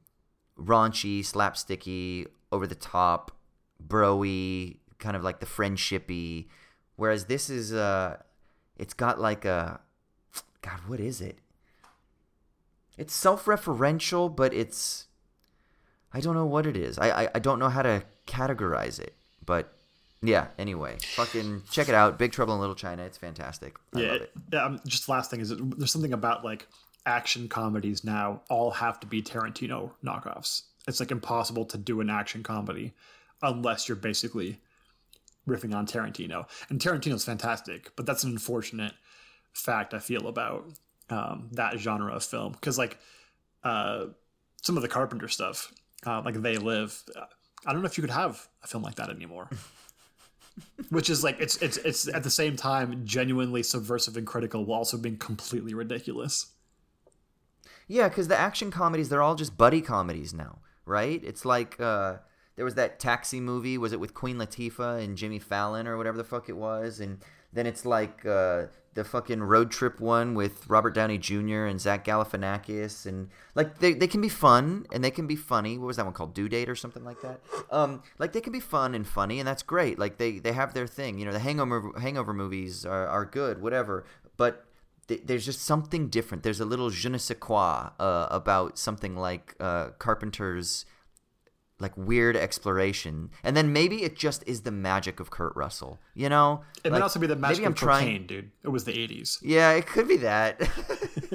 raunchy, slapsticky, over the top, broy, kind of like the friendshipy. Whereas this is uh it's got like a God, what is it? It's self-referential, but it's I don't know what it is. I, I, I don't know how to categorize it, but Yeah. Anyway, fucking check it out. Big Trouble in Little China. It's fantastic. I yeah, love it. yeah. Um, just last thing is there's something about like action comedies now all have to be Tarantino knockoffs. It's like impossible to do an action comedy unless you're basically riffing on Tarantino. And Tarantino's fantastic, but that's an unfortunate fact I feel about um, that genre of film because like uh, some of the Carpenter stuff, uh, like They Live. uh, I don't know if you could have a film like that anymore. Which is like it's it's it's at the same time genuinely subversive and critical while also being completely ridiculous. Yeah, because the action comedies, they're all just buddy comedies now, right? It's like uh, there was that taxi movie, was it with Queen Latifah and Jimmy Fallon or whatever the fuck it was? And then it's like uh, the fucking road trip one with Robert Downey Jr. and Zach Galifianakis. And like they, they can be fun and they can be funny. What was that one called? Due Date or something like that? Um, like they can be fun and funny, and that's great. Like they, they have their thing. You know, the Hangover, hangover movies are, are good, whatever. But th- there's just something different. There's a little je ne sais quoi uh, about something like uh, Carpenter's like weird exploration, and then maybe it just is the magic of Kurt Russell. You know, It Like, might also be the magic maybe I'm of trying. cocaine, dude. It was the '80s. Yeah, it could be that.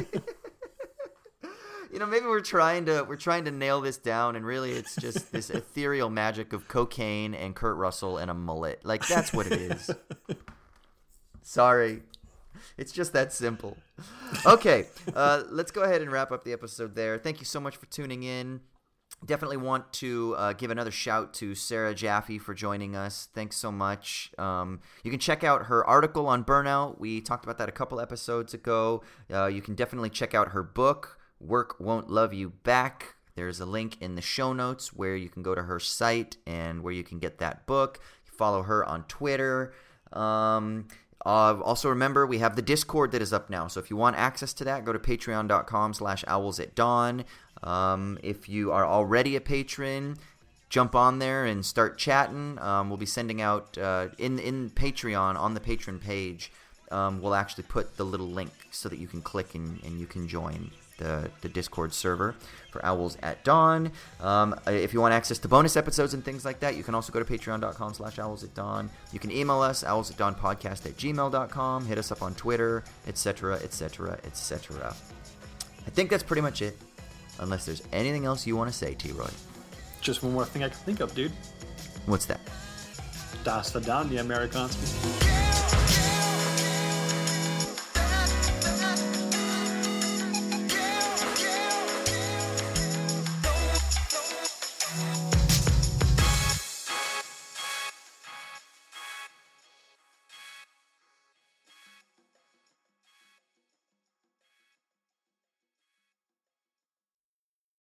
you know, maybe we're trying to we're trying to nail this down, and really, it's just this ethereal magic of cocaine and Kurt Russell and a mullet. Like that's what it is. Sorry. It's just that simple. Okay, uh, let's go ahead and wrap up the episode there. Thank you so much for tuning in. Definitely want to uh, give another shout to Sarah Jaffe for joining us. Thanks so much. Um, you can check out her article on burnout. We talked about that a couple episodes ago. Uh, you can definitely check out her book, Work Won't Love You Back. There's a link in the show notes where you can go to her site and where you can get that book. Follow her on Twitter. Um, uh, also remember we have the Discord that is up now. So if you want access to that, go to patreon.com slash owls at dawn. Um, if you are already a patron, jump on there and start chatting. Um, we'll be sending out uh, in in Patreon on the patron page. Um, we'll actually put the little link so that you can click and, and you can join the, the Discord server for Owls at Dawn. Um, if you want access to bonus episodes and things like that, you can also go to patreon.com slash owls at dawn. You can email us, owls at dawn podcast at gmail.com, hit us up on Twitter, etc., etc., etc. I think that's pretty much it, unless there's anything else you want to say, T Roy. Just one more thing I can think of, dude. What's that? Das Verdammt, Amerikanski.